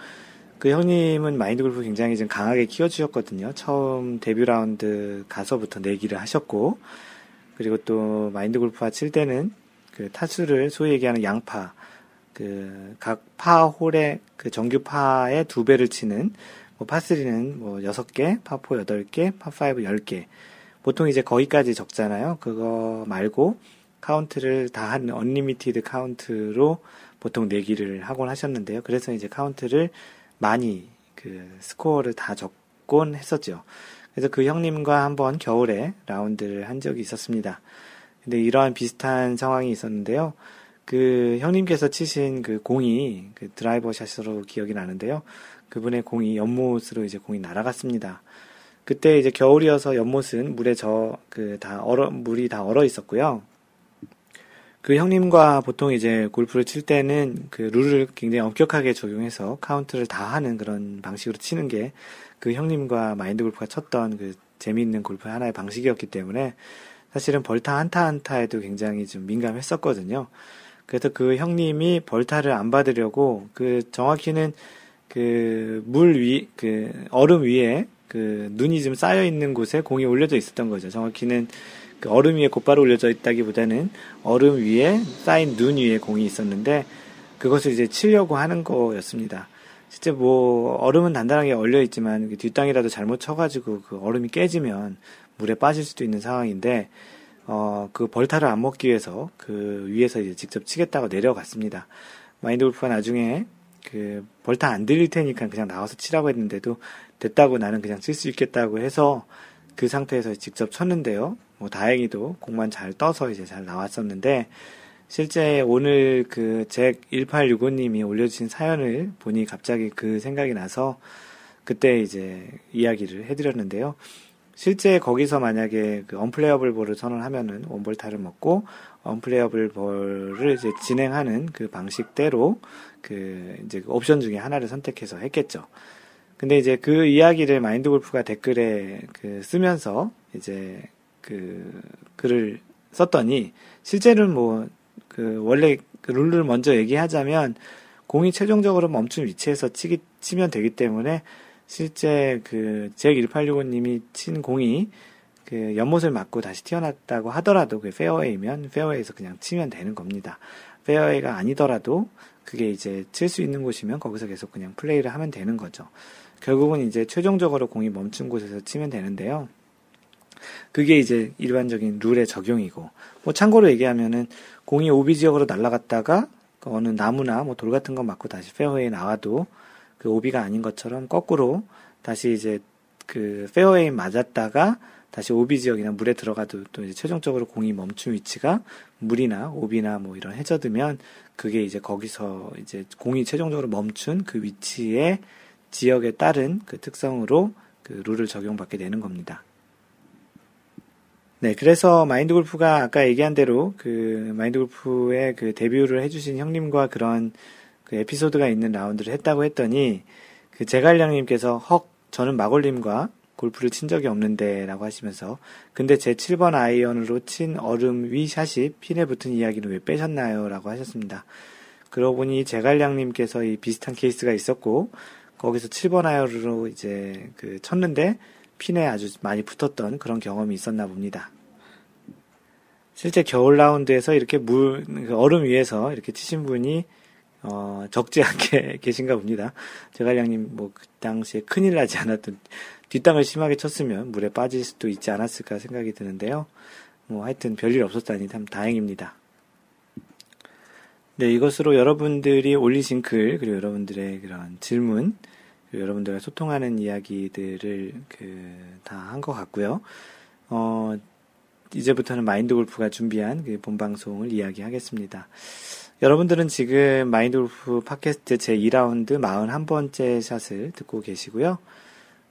그 형님은 마인드 골프 굉장히 좀 강하게 키워주셨거든요. 처음 데뷔 라운드 가서부터 내기를 하셨고, 그리고 또 마인드 골프와 칠 때는 그 타수를 소위 얘기하는 양파, 그 각 파 홀의 그 정규 파의 두 배를 치는 뭐 파3는 뭐 6개, 파4 8개, 파5 10개. 보통 이제 거기까지 적잖아요. 그거 말고 카운트를 다 한 unlimited 카운트로 보통 내기를 하곤 하셨는데요. 그래서 이제 카운트를 많이 그 스코어를 다 적곤 했었죠. 그래서 그 형님과 한번 겨울에 라운드를 한 적이 있었습니다. 근데 이러한 비슷한 상황이 있었는데요. 그 형님께서 치신 그 공이 그 드라이버 샷으로 기억이 나는데요. 그분의 공이 연못으로 이제 공이 날아갔습니다. 그때 이제 겨울이어서 연못은 물에 저, 그, 다 얼어, 물이 다 얼어 있었고요. 그 형님과 보통 이제 골프를 칠 때는 그 룰을 굉장히 엄격하게 적용해서 카운트를 다 하는 그런 방식으로 치는 게 그 형님과 마인드 골프가 쳤던 그 재미있는 골프의 하나의 방식이었기 때문에 사실은 벌타 한타 한타에도 굉장히 좀 민감했었거든요. 그래서 그 형님이 벌타를 안 받으려고 그 정확히는 그 물 위, 그 얼음 위에 그 눈이 좀 쌓여 있는 곳에 공이 올려져 있었던 거죠. 정확히는 그 얼음 위에 곧바로 올려져 있다기보다는 얼음 위에 쌓인 눈 위에 공이 있었는데 그것을 이제 치려고 하는 거였습니다. 실제 뭐 얼음은 단단하게 얼려 있지만 뒷땅이라도 잘못 쳐가지고 그 얼음이 깨지면 물에 빠질 수도 있는 상황인데 어 그 벌타를 안 먹기 위해서 그 위에서 이제 직접 치겠다고 내려갔습니다. 마인드 골프가 나중에 그 벌타 안 들릴 테니까 그냥 나와서 치라고 했는데도 됐다고 나는 그냥 칠 수 있겠다고 해서 그 상태에서 직접 쳤는데요. 뭐 다행히도 공만 잘 떠서 이제 잘 나왔었는데 실제 오늘 그 잭 1865님이 올려주신 사연을 보니 갑자기 그 생각이 나서 그때 이제 이야기를 해드렸는데요. 실제 거기서 만약에 그 unplayable ball을 선언하면은 one벌타를 먹고 unplayable ball을 이제 진행하는 그 방식대로 그 이제 그 옵션 중에 하나를 선택해서 했겠죠. 근데 이제 그 이야기를 마인드 골프가 댓글에 그 쓰면서 이제 그 글을 썼더니 실제로는 뭐 그 원래 그 룰을 먼저 얘기하자면 공이 최종적으로 멈춘 위치에서 치기 치면 되기 때문에 실제 그 제1865님이 친 공이 그 연못을 맞고 다시 튀어났다고 하더라도 그 페어웨이면 페어웨이에서 그냥 치면 되는 겁니다. 페어웨이가 아니더라도 그게 이제 칠 수 있는 곳이면 거기서 계속 그냥 플레이를 하면 되는 거죠. 결국은 이제 최종적으로 공이 멈춘 곳에서 치면 되는데요. 그게 이제 일반적인 룰의 적용이고, 뭐 참고로 얘기하면은 공이 오비 지역으로 날아갔다가 그 어느 나무나 뭐 돌 같은 거 맞고 다시 페어웨이에 나와도 그 오비가 아닌 것처럼 거꾸로 다시 이제 그 페어웨이 맞았다가 다시 오비 지역이나 물에 들어가도 또 이제 최종적으로 공이 멈춘 위치가 물이나 오비나 뭐 이런 해저드면 그게 이제 거기서 이제 공이 최종적으로 멈춘 그 위치의 지역에 따른 그 특성으로 그 룰을 적용받게 되는 겁니다. 네, 그래서 마인드 골프가 아까 얘기한 대로 그 마인드 골프의 그 데뷔를 해주신 형님과 그런 그 에피소드가 있는 라운드를 했다고 했더니 그 제갈량님께서 헉 저는 마골님과 골프를 친 적이 없는데 라고 하시면서 근데 제 7번 아이언으로 친 얼음 위 샷이 핀에 붙은 이야기는 왜 빼셨나요? 라고 하셨습니다. 그러고 보니 제갈량님께서 이 비슷한 케이스가 있었고 거기서 7번 아이언으로 이제 그 쳤는데 핀에 아주 많이 붙었던 그런 경험이 있었나 봅니다. 실제 겨울 라운드에서 이렇게 물, 그 얼음 위에서 이렇게 치신 분이 어, 적지 않게 계신가 봅니다. 제갈량님, 뭐, 그 당시에 큰일 나지 않았던, 뒷땅을 심하게 쳤으면 물에 빠질 수도 있지 않았을까 생각이 드는데요. 뭐, 하여튼 별일 없었다니 참 다행입니다. 네, 이것으로 여러분들이 올리신 글, 그리고 여러분들의 그런 질문, 여러분들과 소통하는 이야기들을 그, 다 한 것 같고요. 어, 이제부터는 마인드 골프가 준비한 그 본방송을 이야기하겠습니다. 여러분들은 지금 마인드 골프 팟캐스트 제 2라운드 41번째 샷을 듣고 계시고요.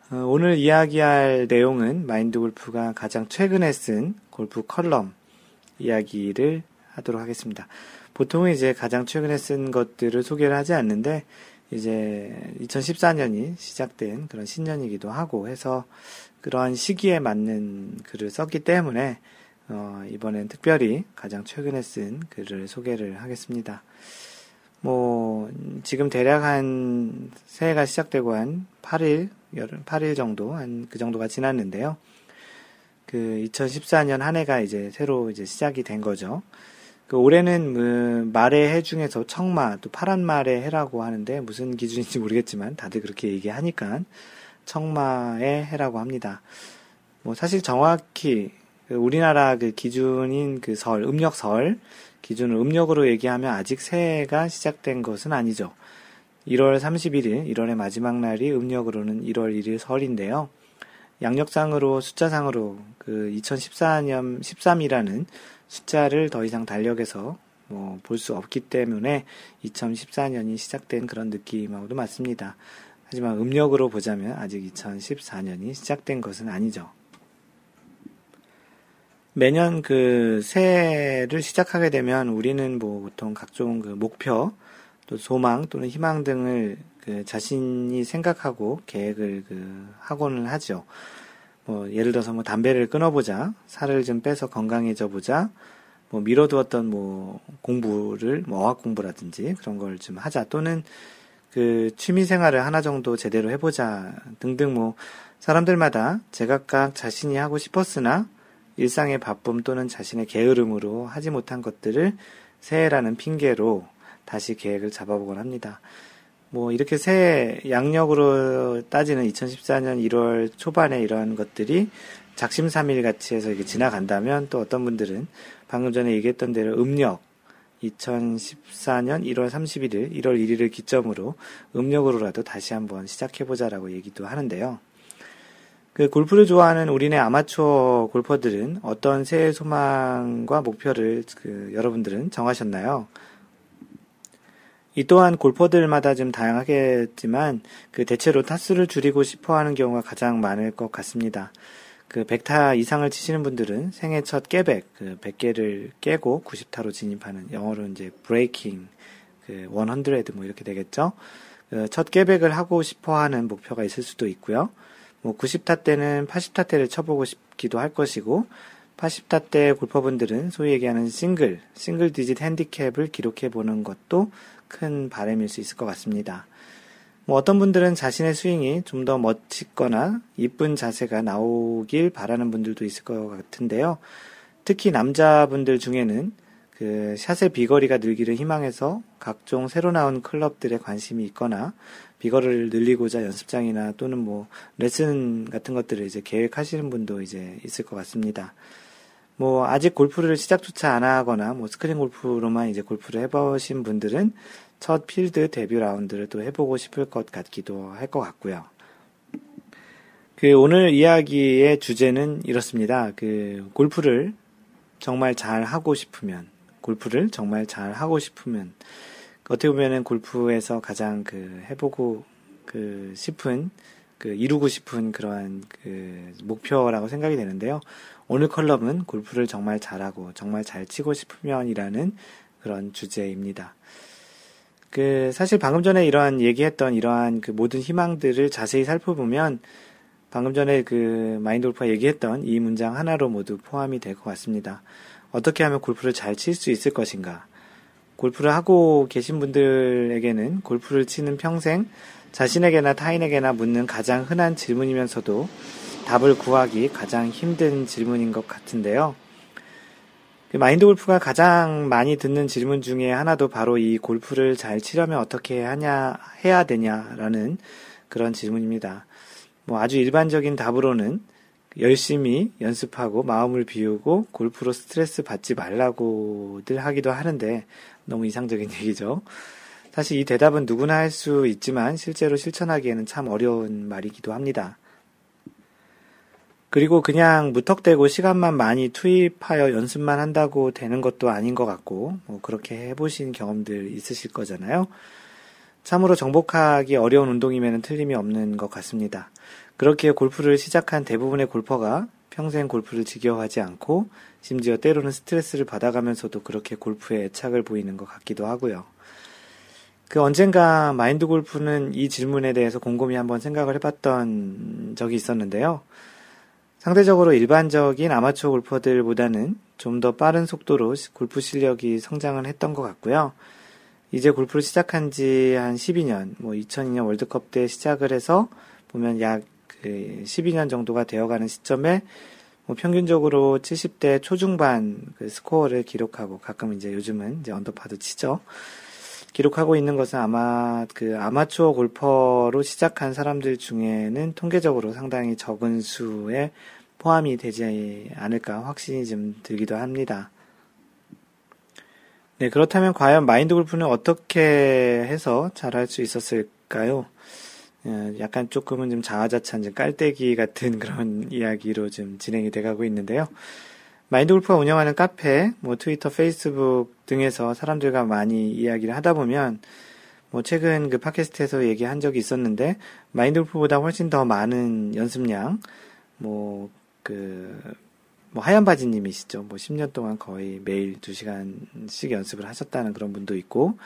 어, 오늘 이야기할 내용은 마인드 골프가 가장 최근에 쓴 골프 컬럼 이야기를 하도록 하겠습니다. 보통은 이제 가장 최근에 쓴 것들을 소개를 하지 않는데 이제 2014년이 시작된 그런 신년이기도 하고 해서 그러한 시기에 맞는 글을 썼기 때문에 어, 이번엔 특별히 가장 최근에 쓴 글을 소개를 하겠습니다. 뭐, 지금 대략 한, 새해가 시작되고 한 8일, 8일 정도, 한 그 정도가 지났는데요. 그 2014년 한 해가 이제 새로 이제 시작이 된 거죠. 그 올해는 그 말의 해 중에서 청마, 또 파란 말의 해라고 하는데 무슨 기준인지 모르겠지만 다들 그렇게 얘기하니까 청마의 해라고 합니다. 뭐 사실 정확히 그 우리나라 그 기준인 그 설, 음력 설 기준을 음력으로 얘기하면 아직 새해가 시작된 것은 아니죠. 1월 31일, 1월의 마지막 날이 음력으로는 1월 1일 설인데요. 양력상으로 숫자상으로 그 2014년 13이라는 숫자를 더 이상 달력에서 뭐 볼 수 없기 때문에 2014년이 시작된 그런 느낌하고도 맞습니다. 하지만 음력으로 보자면 아직 2014년이 시작된 것은 아니죠. 매년 그 새해를 시작하게 되면 우리는 뭐 보통 각종 그 목표 또 소망 또는 희망 등을 그 자신이 생각하고 계획을 그 하고는 하죠. 뭐 예를 들어서 뭐 담배를 끊어보자, 살을 좀 빼서 건강해져 보자, 뭐 미뤄두었던 뭐 공부를 뭐 어학 공부라든지 그런 걸 좀 하자 또는 그 취미 생활을 하나 정도 제대로 해보자 등등 뭐 사람들마다 제각각 자신이 하고 싶었으나 일상의 바쁨 또는 자신의 게으름으로 하지 못한 것들을 새해라는 핑계로 다시 계획을 잡아보곤 합니다. 뭐 이렇게 새해 양력으로 따지는 2014년 1월 초반에 이러한 것들이 작심삼일 같이 해서 이게 지나간다면 또 어떤 분들은 방금 전에 얘기했던 대로 음력 2014년 1월 31일, 1월 1일을 기점으로 음력으로라도 다시 한번 시작해보자라고 얘기도 하는데요. 그 골프를 좋아하는 우리네 아마추어 골퍼들은 어떤 새해 소망과 목표를 그 여러분들은 정하셨나요? 이 또한 골퍼들마다 좀 다양하겠지만 그 대체로 타수를 줄이고 싶어 하는 경우가 가장 많을 것 같습니다. 그 100타 이상을 치시는 분들은 생애 첫 깨백, 그 100개를 깨고 90타로 진입하는 영어로 이제 브레이킹, 그 100뭐 이렇게 되겠죠. 그 첫 깨백을 하고 싶어 하는 목표가 있을 수도 있고요. 뭐 90타 때는 80타 때를 쳐보고 싶기도 할 것이고 80타 때 골퍼분들은 소위 얘기하는 싱글, 싱글 디짓 핸디캡을 기록해 보는 것도 큰 바람일 수 있을 것 같습니다. 뭐 어떤 분들은 자신의 스윙이 좀 더 멋지거나 이쁜 자세가 나오길 바라는 분들도 있을 것 같은데요. 특히 남자분들 중에는 그 샷의 비거리가 늘기를 희망해서 각종 새로 나온 클럽들에 관심이 있거나 비거리를 늘리고자 연습장이나 또는 뭐 레슨 같은 것들을 이제 계획하시는 분도 이제 있을 것 같습니다. 뭐 아직 골프를 시작조차 안 하거나 뭐 스크린 골프로만 이제 골프를 해보신 분들은 첫 필드 데뷔 라운드를 또 해보고 싶을 것 같기도 할 것 같고요. 그 오늘 이야기의 주제는 이렇습니다. 그 골프를 정말 잘 하고 싶으면 골프를 정말 잘 하고 싶으면 어떻게 보면은 골프에서 가장 그 해보고 그 싶은 그 이루고 싶은 그러한 그 목표라고 생각이 되는데요. 오늘 컬럼은 골프를 정말 잘하고 정말 잘 치고 싶으면이라는 그런 주제입니다. 그 사실 방금 전에 이러한 얘기했던 이러한 그 모든 희망들을 자세히 살펴보면 방금 전에 그 마인드 골프가 얘기했던 이 문장 하나로 모두 포함이 될 것 같습니다. 어떻게 하면 골프를 잘 칠 수 있을 것인가? 골프를 하고 계신 분들에게는 골프를 치는 평생 자신에게나 타인에게나 묻는 가장 흔한 질문이면서도 답을 구하기 가장 힘든 질문인 것 같은데요. 그 마인드 골프가 가장 많이 듣는 질문 중에 하나도 바로 이 골프를 잘 치려면 어떻게 하냐, 해야 되냐라는 그런 질문입니다. 뭐 아주 일반적인 답으로는 열심히 연습하고 마음을 비우고 골프로 스트레스 받지 말라고들 하기도 하는데 너무 이상적인 얘기죠. 사실 이 대답은 누구나 할 수 있지만 실제로 실천하기에는 참 어려운 말이기도 합니다. 그리고 그냥 무턱대고 시간만 많이 투입하여 연습만 한다고 되는 것도 아닌 것 같고, 뭐 그렇게 해보신 경험들 있으실 거잖아요. 참으로 정복하기 어려운 운동이면 틀림이 없는 것 같습니다. 그렇게 골프를 시작한 대부분의 골퍼가 평생 골프를 지겨워하지 않고 심지어 때로는 스트레스를 받아가면서도 그렇게 골프에 애착을 보이는 것 같기도 하고요. 그 언젠가 마인드 골프는 이 질문에 대해서 곰곰이 한번 생각을 해봤던 적이 있었는데요. 상대적으로 일반적인 아마추어 골퍼들보다는 좀 더 빠른 속도로 골프 실력이 성장을 했던 것 같고요. 이제 골프를 시작한 지 한 12년, 뭐 2002년 월드컵 때 시작을 해서 보면 약 12년 그 정도가 되어가는 시점에 뭐 평균적으로 70대 초중반 그 스코어를 기록하고 가끔 이제 요즘은 이제 언더파도 치죠. 기록하고 있는 것은 아마 그 아마추어 골퍼로 시작한 사람들 중에는 통계적으로 상당히 적은 수에 포함이 되지 않을까 확신이 좀 들기도 합니다. 네, 그렇다면 과연 마인드 골프는 어떻게 해서 잘할 수 있었을까요? 어, 약간 조금은 좀 자화자찬, 좀 깔때기 같은 그런 이야기로 좀 진행이 돼가고 있는데요. 마인드 골프가 운영하는 카페, 뭐 트위터, 페이스북 등에서 사람들과 많이 이야기를 하다 보면 뭐 최근 그 팟캐스트에서 얘기한 적이 있었는데 마인드 골프보다 훨씬 더 많은 연습량, 뭐 그, 뭐 하얀 바지님이시죠. 뭐 10년 동안 거의 매일 2시간씩 연습을 하셨다는 그런 분도 있고,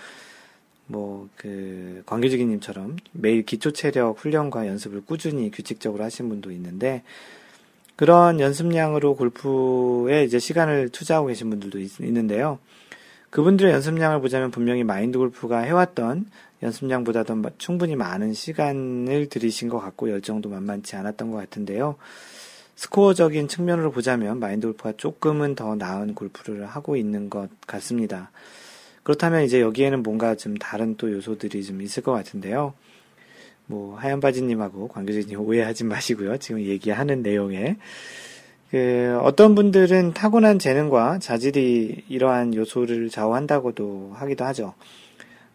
뭐그 광교지기님처럼 매일 기초 체력 훈련과 연습을 꾸준히 규칙적으로 하신 분도 있는데 그런 연습량으로 골프에 이제 시간을 투자하고 계신 분들도 있, 는데요 그분들의 연습량을 보자면 분명히 마인드 골프가 해왔던 연습량보다도 충분히 많은 시간을 들이신 것 같고 열정도 만만치 않았던 것 같은데요. 스코어적인 측면으로 보자면 마인드 골프가 조금은 더 나은 골프를 하고 있는 것 같습니다. 그렇다면 이제 여기에는 뭔가 좀 다른 또 요소들이 좀 있을 것 같은데요. 뭐 하얀 바지님하고 관계자님 오해하지 마시고요. 지금 얘기하는 내용에 그 어떤 분들은 타고난 재능과 자질이 이러한 요소를 좌우한다고도 하기도 하죠.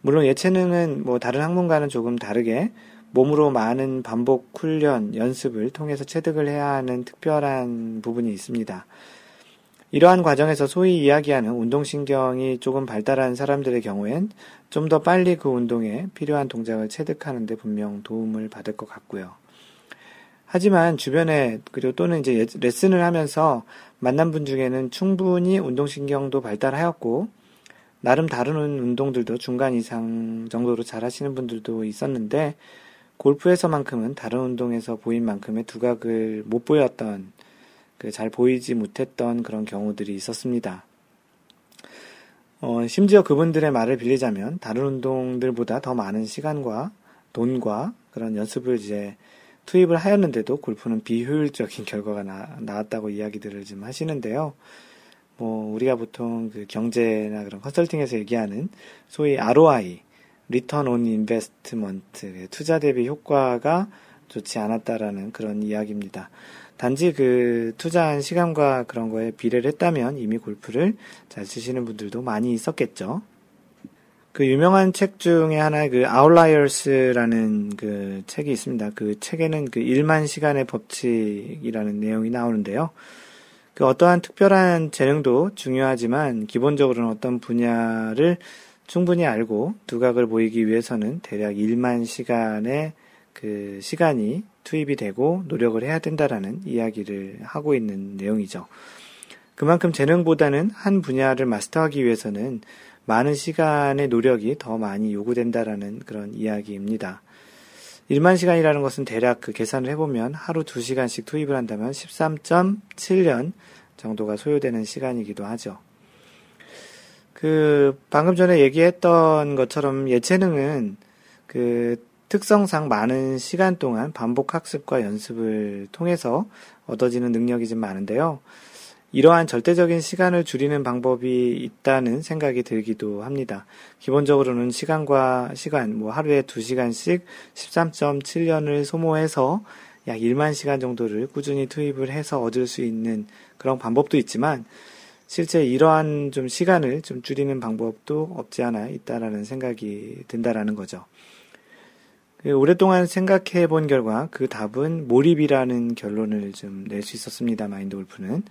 물론 예체능은 뭐 다른 학문과는 조금 다르게 몸으로 많은 반복 훈련, 연습을 통해서 체득을 해야 하는 특별한 부분이 있습니다. 이러한 과정에서 소위 이야기하는 운동신경이 조금 발달한 사람들의 경우엔 좀 더 빨리 그 운동에 필요한 동작을 체득하는데 분명 도움을 받을 것 같고요. 하지만 주변에 그리고 또는 이제 레슨을 하면서 만난 분 중에는 충분히 운동신경도 발달하였고 나름 다른 운동들도 중간 이상 정도로 잘 하시는 분들도 있었는데 골프에서만큼은 다른 운동에서 보인 만큼의 두각을 못 보였던 그 잘 보이지 못했던 그런 경우들이 있었습니다. 어, 심지어 그분들의 말을 빌리자면 다른 운동들보다 더 많은 시간과 돈과 그런 연습을 이제 투입을 하였는데도 골프는 비효율적인 결과가 나, 나왔다고 이야기들을 좀 하시는데요. 뭐 우리가 보통 그 경제나 그런 컨설팅에서 얘기하는 소위 ROI, Return on Investment, 투자 대비 효과가 좋지 않았다라는 그런 이야기입니다. 단지 그 투자한 시간과 그런 거에 비례를 했다면 이미 골프를 잘 치시는 분들도 많이 있었겠죠. 그 유명한 책 중에 하나의 그 아웃라이어스라는 그 책이 있습니다. 그 책에는 그 1만 시간의 법칙이라는 내용이 나오는데요. 그 어떠한 특별한 재능도 중요하지만 기본적으로는 어떤 분야를 충분히 알고 두각을 보이기 위해서는 대략 1만 시간의 그 시간이 투입이 되고 노력을 해야 된다라는 이야기를 하고 있는 내용이죠. 그만큼 재능보다는 한 분야를 마스터하기 위해서는 많은 시간의 노력이 더 많이 요구된다라는 그런 이야기입니다. 1만 시간이라는 것은 대략 그 계산을 해보면 하루 2시간씩 투입을 한다면 13.7년 정도가 소요되는 시간이기도 하죠. 그 방금 전에 얘기했던 것처럼 예체능은 그 특성상 많은 시간 동안 반복 학습과 연습을 통해서 얻어지는 능력이 좀 많은데요. 이러한 절대적인 시간을 줄이는 방법이 있다는 생각이 들기도 합니다. 기본적으로는 시간과 시간, 뭐 하루에 2시간씩 13.7년을 소모해서 약 1만 시간 정도를 꾸준히 투입을 해서 얻을 수 있는 그런 방법도 있지만 실제 이러한 좀 시간을 좀 줄이는 방법도 없지 않아 있다라는 생각이 든다라는 거죠. 그 오랫동안 생각해 본 결과 그 답은 몰입이라는 결론을 좀 낼 수 있었습니다. 마인드 골프는.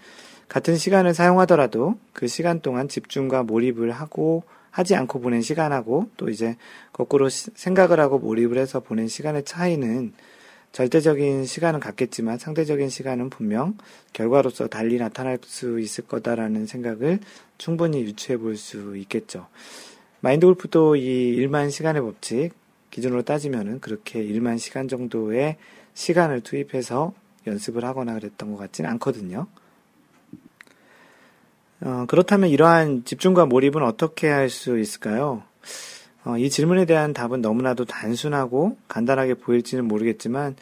같은 시간을 사용하더라도 그 시간 동안 집중과 몰입을 하고 하지 않고 보낸 시간하고 또 이제 거꾸로 생각을 하고 몰입을 해서 보낸 시간의 차이는 절대적인 시간은 같겠지만 상대적인 시간은 분명 결과로서 달리 나타날 수 있을 거다라는 생각을 충분히 유추해 볼 수 있겠죠. 마인드 골프도 이 1만 시간의 법칙, 기준으로 따지면은 그렇게 1만 시간 정도의 시간을 투입해서 연습을 하거나 그랬던 것 같지는 않거든요. 어, 그렇다면 이러한 집중과 몰입은 어떻게 할 수 있을까요? 어, 이 질문에 대한 답은 너무나도 단순하고 간단하게 보일지는 모르겠지만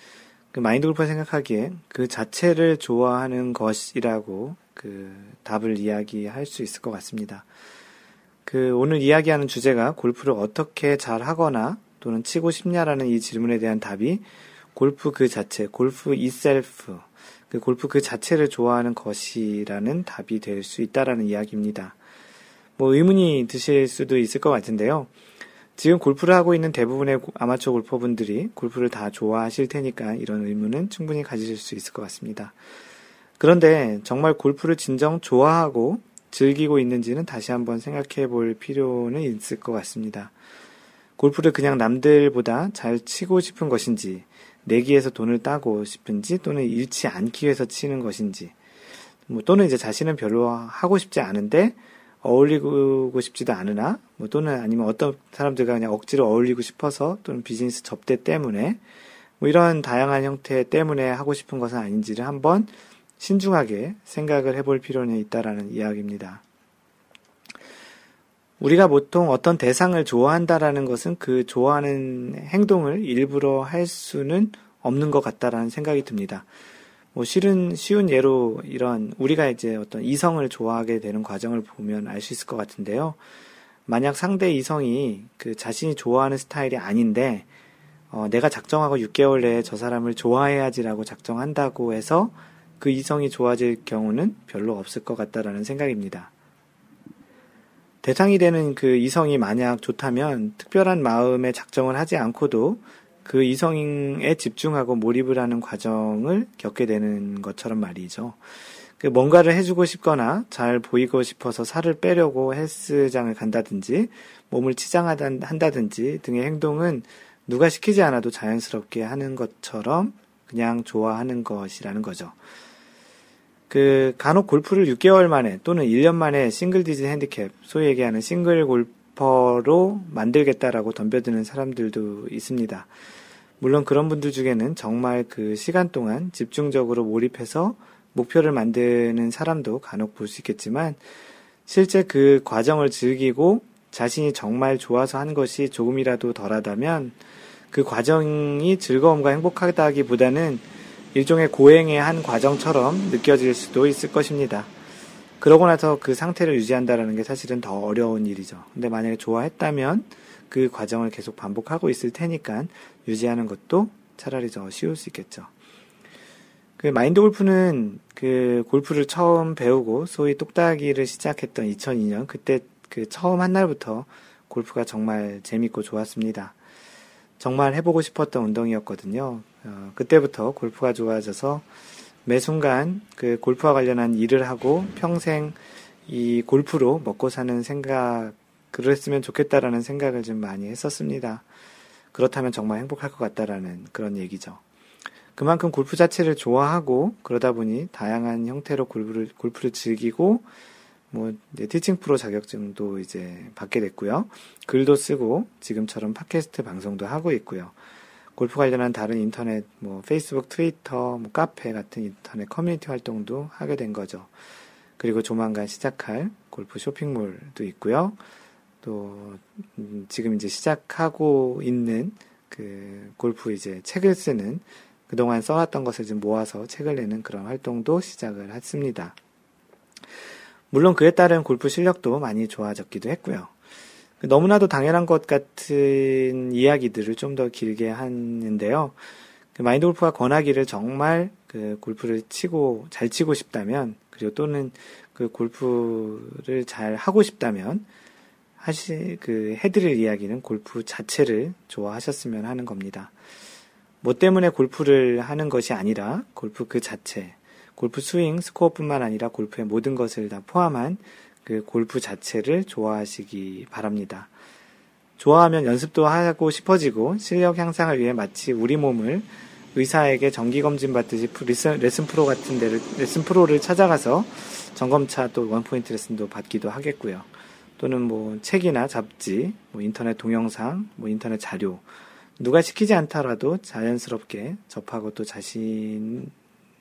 그 마인드 골프가 생각하기에 그 자체를 좋아하는 것이라고 그 답을 이야기할 수 있을 것 같습니다. 그 오늘 이야기하는 주제가 골프를 어떻게 잘 하거나 또는 치고 싶냐라는 이 질문에 대한 답이 골프 그 자체, 골프 이셀프, 그 골프 그 자체를 좋아하는 것이라는 답이 될 수 있다라는 이야기입니다. 뭐 의문이 드실 수도 있을 것 같은데요. 지금 골프를 하고 있는 대부분의 아마추어 골퍼분들이 골프를 다 좋아하실 테니까 이런 의문은 충분히 가지실 수 있을 것 같습니다. 그런데 정말 골프를 진정 좋아하고 즐기고 있는지는 다시 한번 생각해 볼 필요는 있을 것 같습니다. 골프를 그냥 남들보다 잘 치고 싶은 것인지, 내기에서 돈을 따고 싶은지, 또는 잃지 않기 위해서 치는 것인지, 뭐 또는 이제 자신은 별로 하고 싶지 않은데 어울리고 싶지도 않으나, 뭐 또는 아니면 어떤 사람들과 그냥 억지로 어울리고 싶어서 또는 비즈니스 접대 때문에 뭐 이런 다양한 형태 때문에 하고 싶은 것은 아닌지를 한번 신중하게 생각을 해볼 필요는 있다라는 이야기입니다. 우리가 보통 어떤 대상을 좋아한다라는 것은 그 좋아하는 행동을 일부러 할 수는 없는 것 같다라는 생각이 듭니다. 뭐 실은 쉬운 예로 이런 우리가 이제 어떤 이성을 좋아하게 되는 과정을 보면 알 수 있을 것 같은데요. 만약 상대 이성이 그 자신이 좋아하는 스타일이 아닌데 어, 내가 작정하고 6개월 내에 저 사람을 좋아해야지라고 작정한다고 해서 그 이성이 좋아질 경우는 별로 없을 것 같다라는 생각입니다. 대상이 되는 그 이성이 만약 좋다면 특별한 마음의 작정을 하지 않고도 그 이성에 집중하고 몰입을 하는 과정을 겪게 되는 것처럼 말이죠. 그 뭔가를 해주고 싶거나 잘 보이고 싶어서 살을 빼려고 헬스장을 간다든지 몸을 치장한다든지 등의 행동은 누가 시키지 않아도 자연스럽게 하는 것처럼 그냥 좋아하는 것이라는 거죠. 그 간혹 골프를 6개월 만에 또는 1년 만에 싱글 디즈 핸디캡, 소위 얘기하는 싱글 골퍼로 만들겠다라고 덤벼드는 사람들도 있습니다. 물론 그런 분들 중에는 정말 그 시간 동안 집중적으로 몰입해서 목표를 만드는 사람도 간혹 볼 수 있겠지만 실제 그 과정을 즐기고 자신이 정말 좋아서 하는 것이 조금이라도 덜하다면 그 과정이 즐거움과 행복하다기보다는 일종의 고행의 한 과정처럼 느껴질 수도 있을 것입니다. 그러고 나서 그 상태를 유지한다는 게 사실은 더 어려운 일이죠. 근데 만약에 좋아했다면 그 과정을 계속 반복하고 있을 테니까 유지하는 것도 차라리 더 쉬울 수 있겠죠. 그 마인드 골프는 그 골프를 처음 배우고 소위 똑딱이를 시작했던 2002년 그때 그 처음 한 날부터 골프가 정말 재밌고 좋았습니다. 정말 해보고 싶었던 운동이었거든요. 어, 그때부터 골프가 좋아져서 매 순간 그 골프와 관련한 일을 하고 평생 이 골프로 먹고 사는 생각, 그랬으면 좋겠다라는 생각을 좀 많이 했었습니다. 그렇다면 정말 행복할 것 같다라는 그런 얘기죠. 그만큼 골프 자체를 좋아하고 그러다 보니 다양한 형태로 골프를, 골프를 즐기고 뭐 이제 티칭 프로 자격증도 이제 받게 됐고요. 글도 쓰고 지금처럼 팟캐스트 방송도 하고 있고요. 골프 관련한 다른 인터넷 뭐 페이스북, 트위터, 뭐 카페 같은 인터넷 커뮤니티 활동도 하게 된 거죠. 그리고 조만간 시작할 골프 쇼핑몰도 있고요. 또 음, 지금 이제 시작하고 있는 그 골프 이제 책을 쓰는 그동안 써왔던 것을 좀 모아서 책을 내는 그런 활동도 시작을 했습니다. 물론 그에 따른 골프 실력도 많이 좋아졌기도 했고요. 너무나도 당연한 것 같은 이야기들을 좀 더 길게 하는데요. 그 마인드 골프가 권하기를 정말 그 골프를 치고 잘 치고 싶다면 그리고 또는 그 골프를 잘 하고 싶다면 하시 그 해드릴 이야기는 골프 자체를 좋아하셨으면 하는 겁니다. 뭐 때문에 골프를 하는 것이 아니라 골프 그 자체 골프 스윙, 스코어뿐만 아니라 골프의 모든 것을 다 포함한 그 골프 자체를 좋아하시기 바랍니다. 좋아하면 연습도 하고 싶어지고 실력 향상을 위해 마치 우리 몸을 의사에게 정기 검진 받듯이 레슨, 레슨 프로 같은 데를, 레슨 프로를 찾아가서 점검차 또 원포인트 레슨도 받기도 하겠고요. 또는 뭐 책이나 잡지, 뭐 인터넷 동영상, 뭐 인터넷 자료, 누가 시키지 않더라도 자연스럽게 접하고 또 자신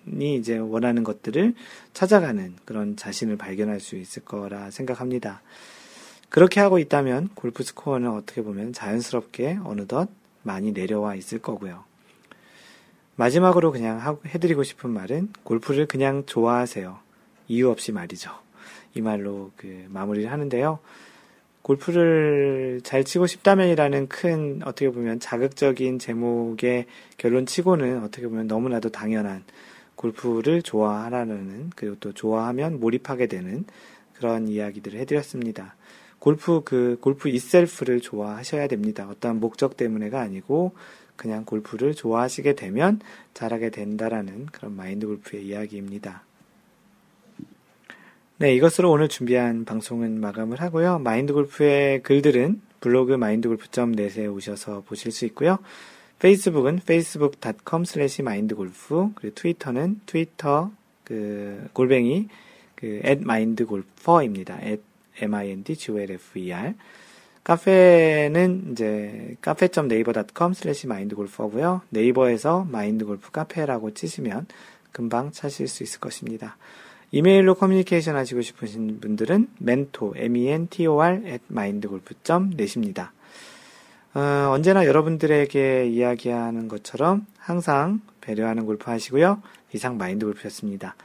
이 이제 원하는 것들을 찾아가는 그런 자신을 발견할 수 있을 거라 생각합니다. 그렇게 하고 있다면 골프 스코어는 어떻게 보면 자연스럽게 어느덧 많이 내려와 있을 거고요. 마지막으로 그냥 해드리고 싶은 말은 골프를 그냥 좋아하세요. 이유 없이 말이죠. 이 말로 그 마무리를 하는데요. 골프를 잘 치고 싶다면이라는 큰 어떻게 보면 자극적인 제목의 결론 치고는 어떻게 보면 너무나도 당연한 골프를 좋아하라는 그리고 또 좋아하면 몰입하게 되는 그런 이야기들을 해드렸습니다. 골프 그 골프 이셀프를 좋아하셔야 됩니다. 어떠한 목적 때문에가 아니고 그냥 골프를 좋아하시게 되면 잘하게 된다라는 그런 마인드 골프의 이야기입니다. 네, 이것으로 오늘 준비한 방송은 마감을 하고요. 마인드 골프의 글들은 블로그 마인드골프.net에 오셔서 보실 수 있고요. 페이스북은 facebook.com slash mindgolf, 그리고 트위터는 트위터, 그, 골뱅이, 그, at mindgolfer입니다. at m-i-n-d-g-o-l-f-e-r. 카페는 이제 카페.naver.com slash mindgolfer고요. 네이버에서 마인드골프 카페라고 치시면 금방 찾으실 수 있을 것입니다. 이메일로 커뮤니케이션 하시고 싶으신 분들은 mentor, m-e-n-t-o-r at mindgolf.net입니다. 어, 언제나 여러분들에게 이야기하는 것처럼 항상 배려하는 골프 하시고요. 이상 마인드 골프였습니다.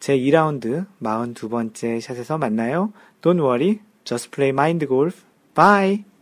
제 2라운드 42번째 샷에서 만나요. Don't worry, just play mind golf. Bye!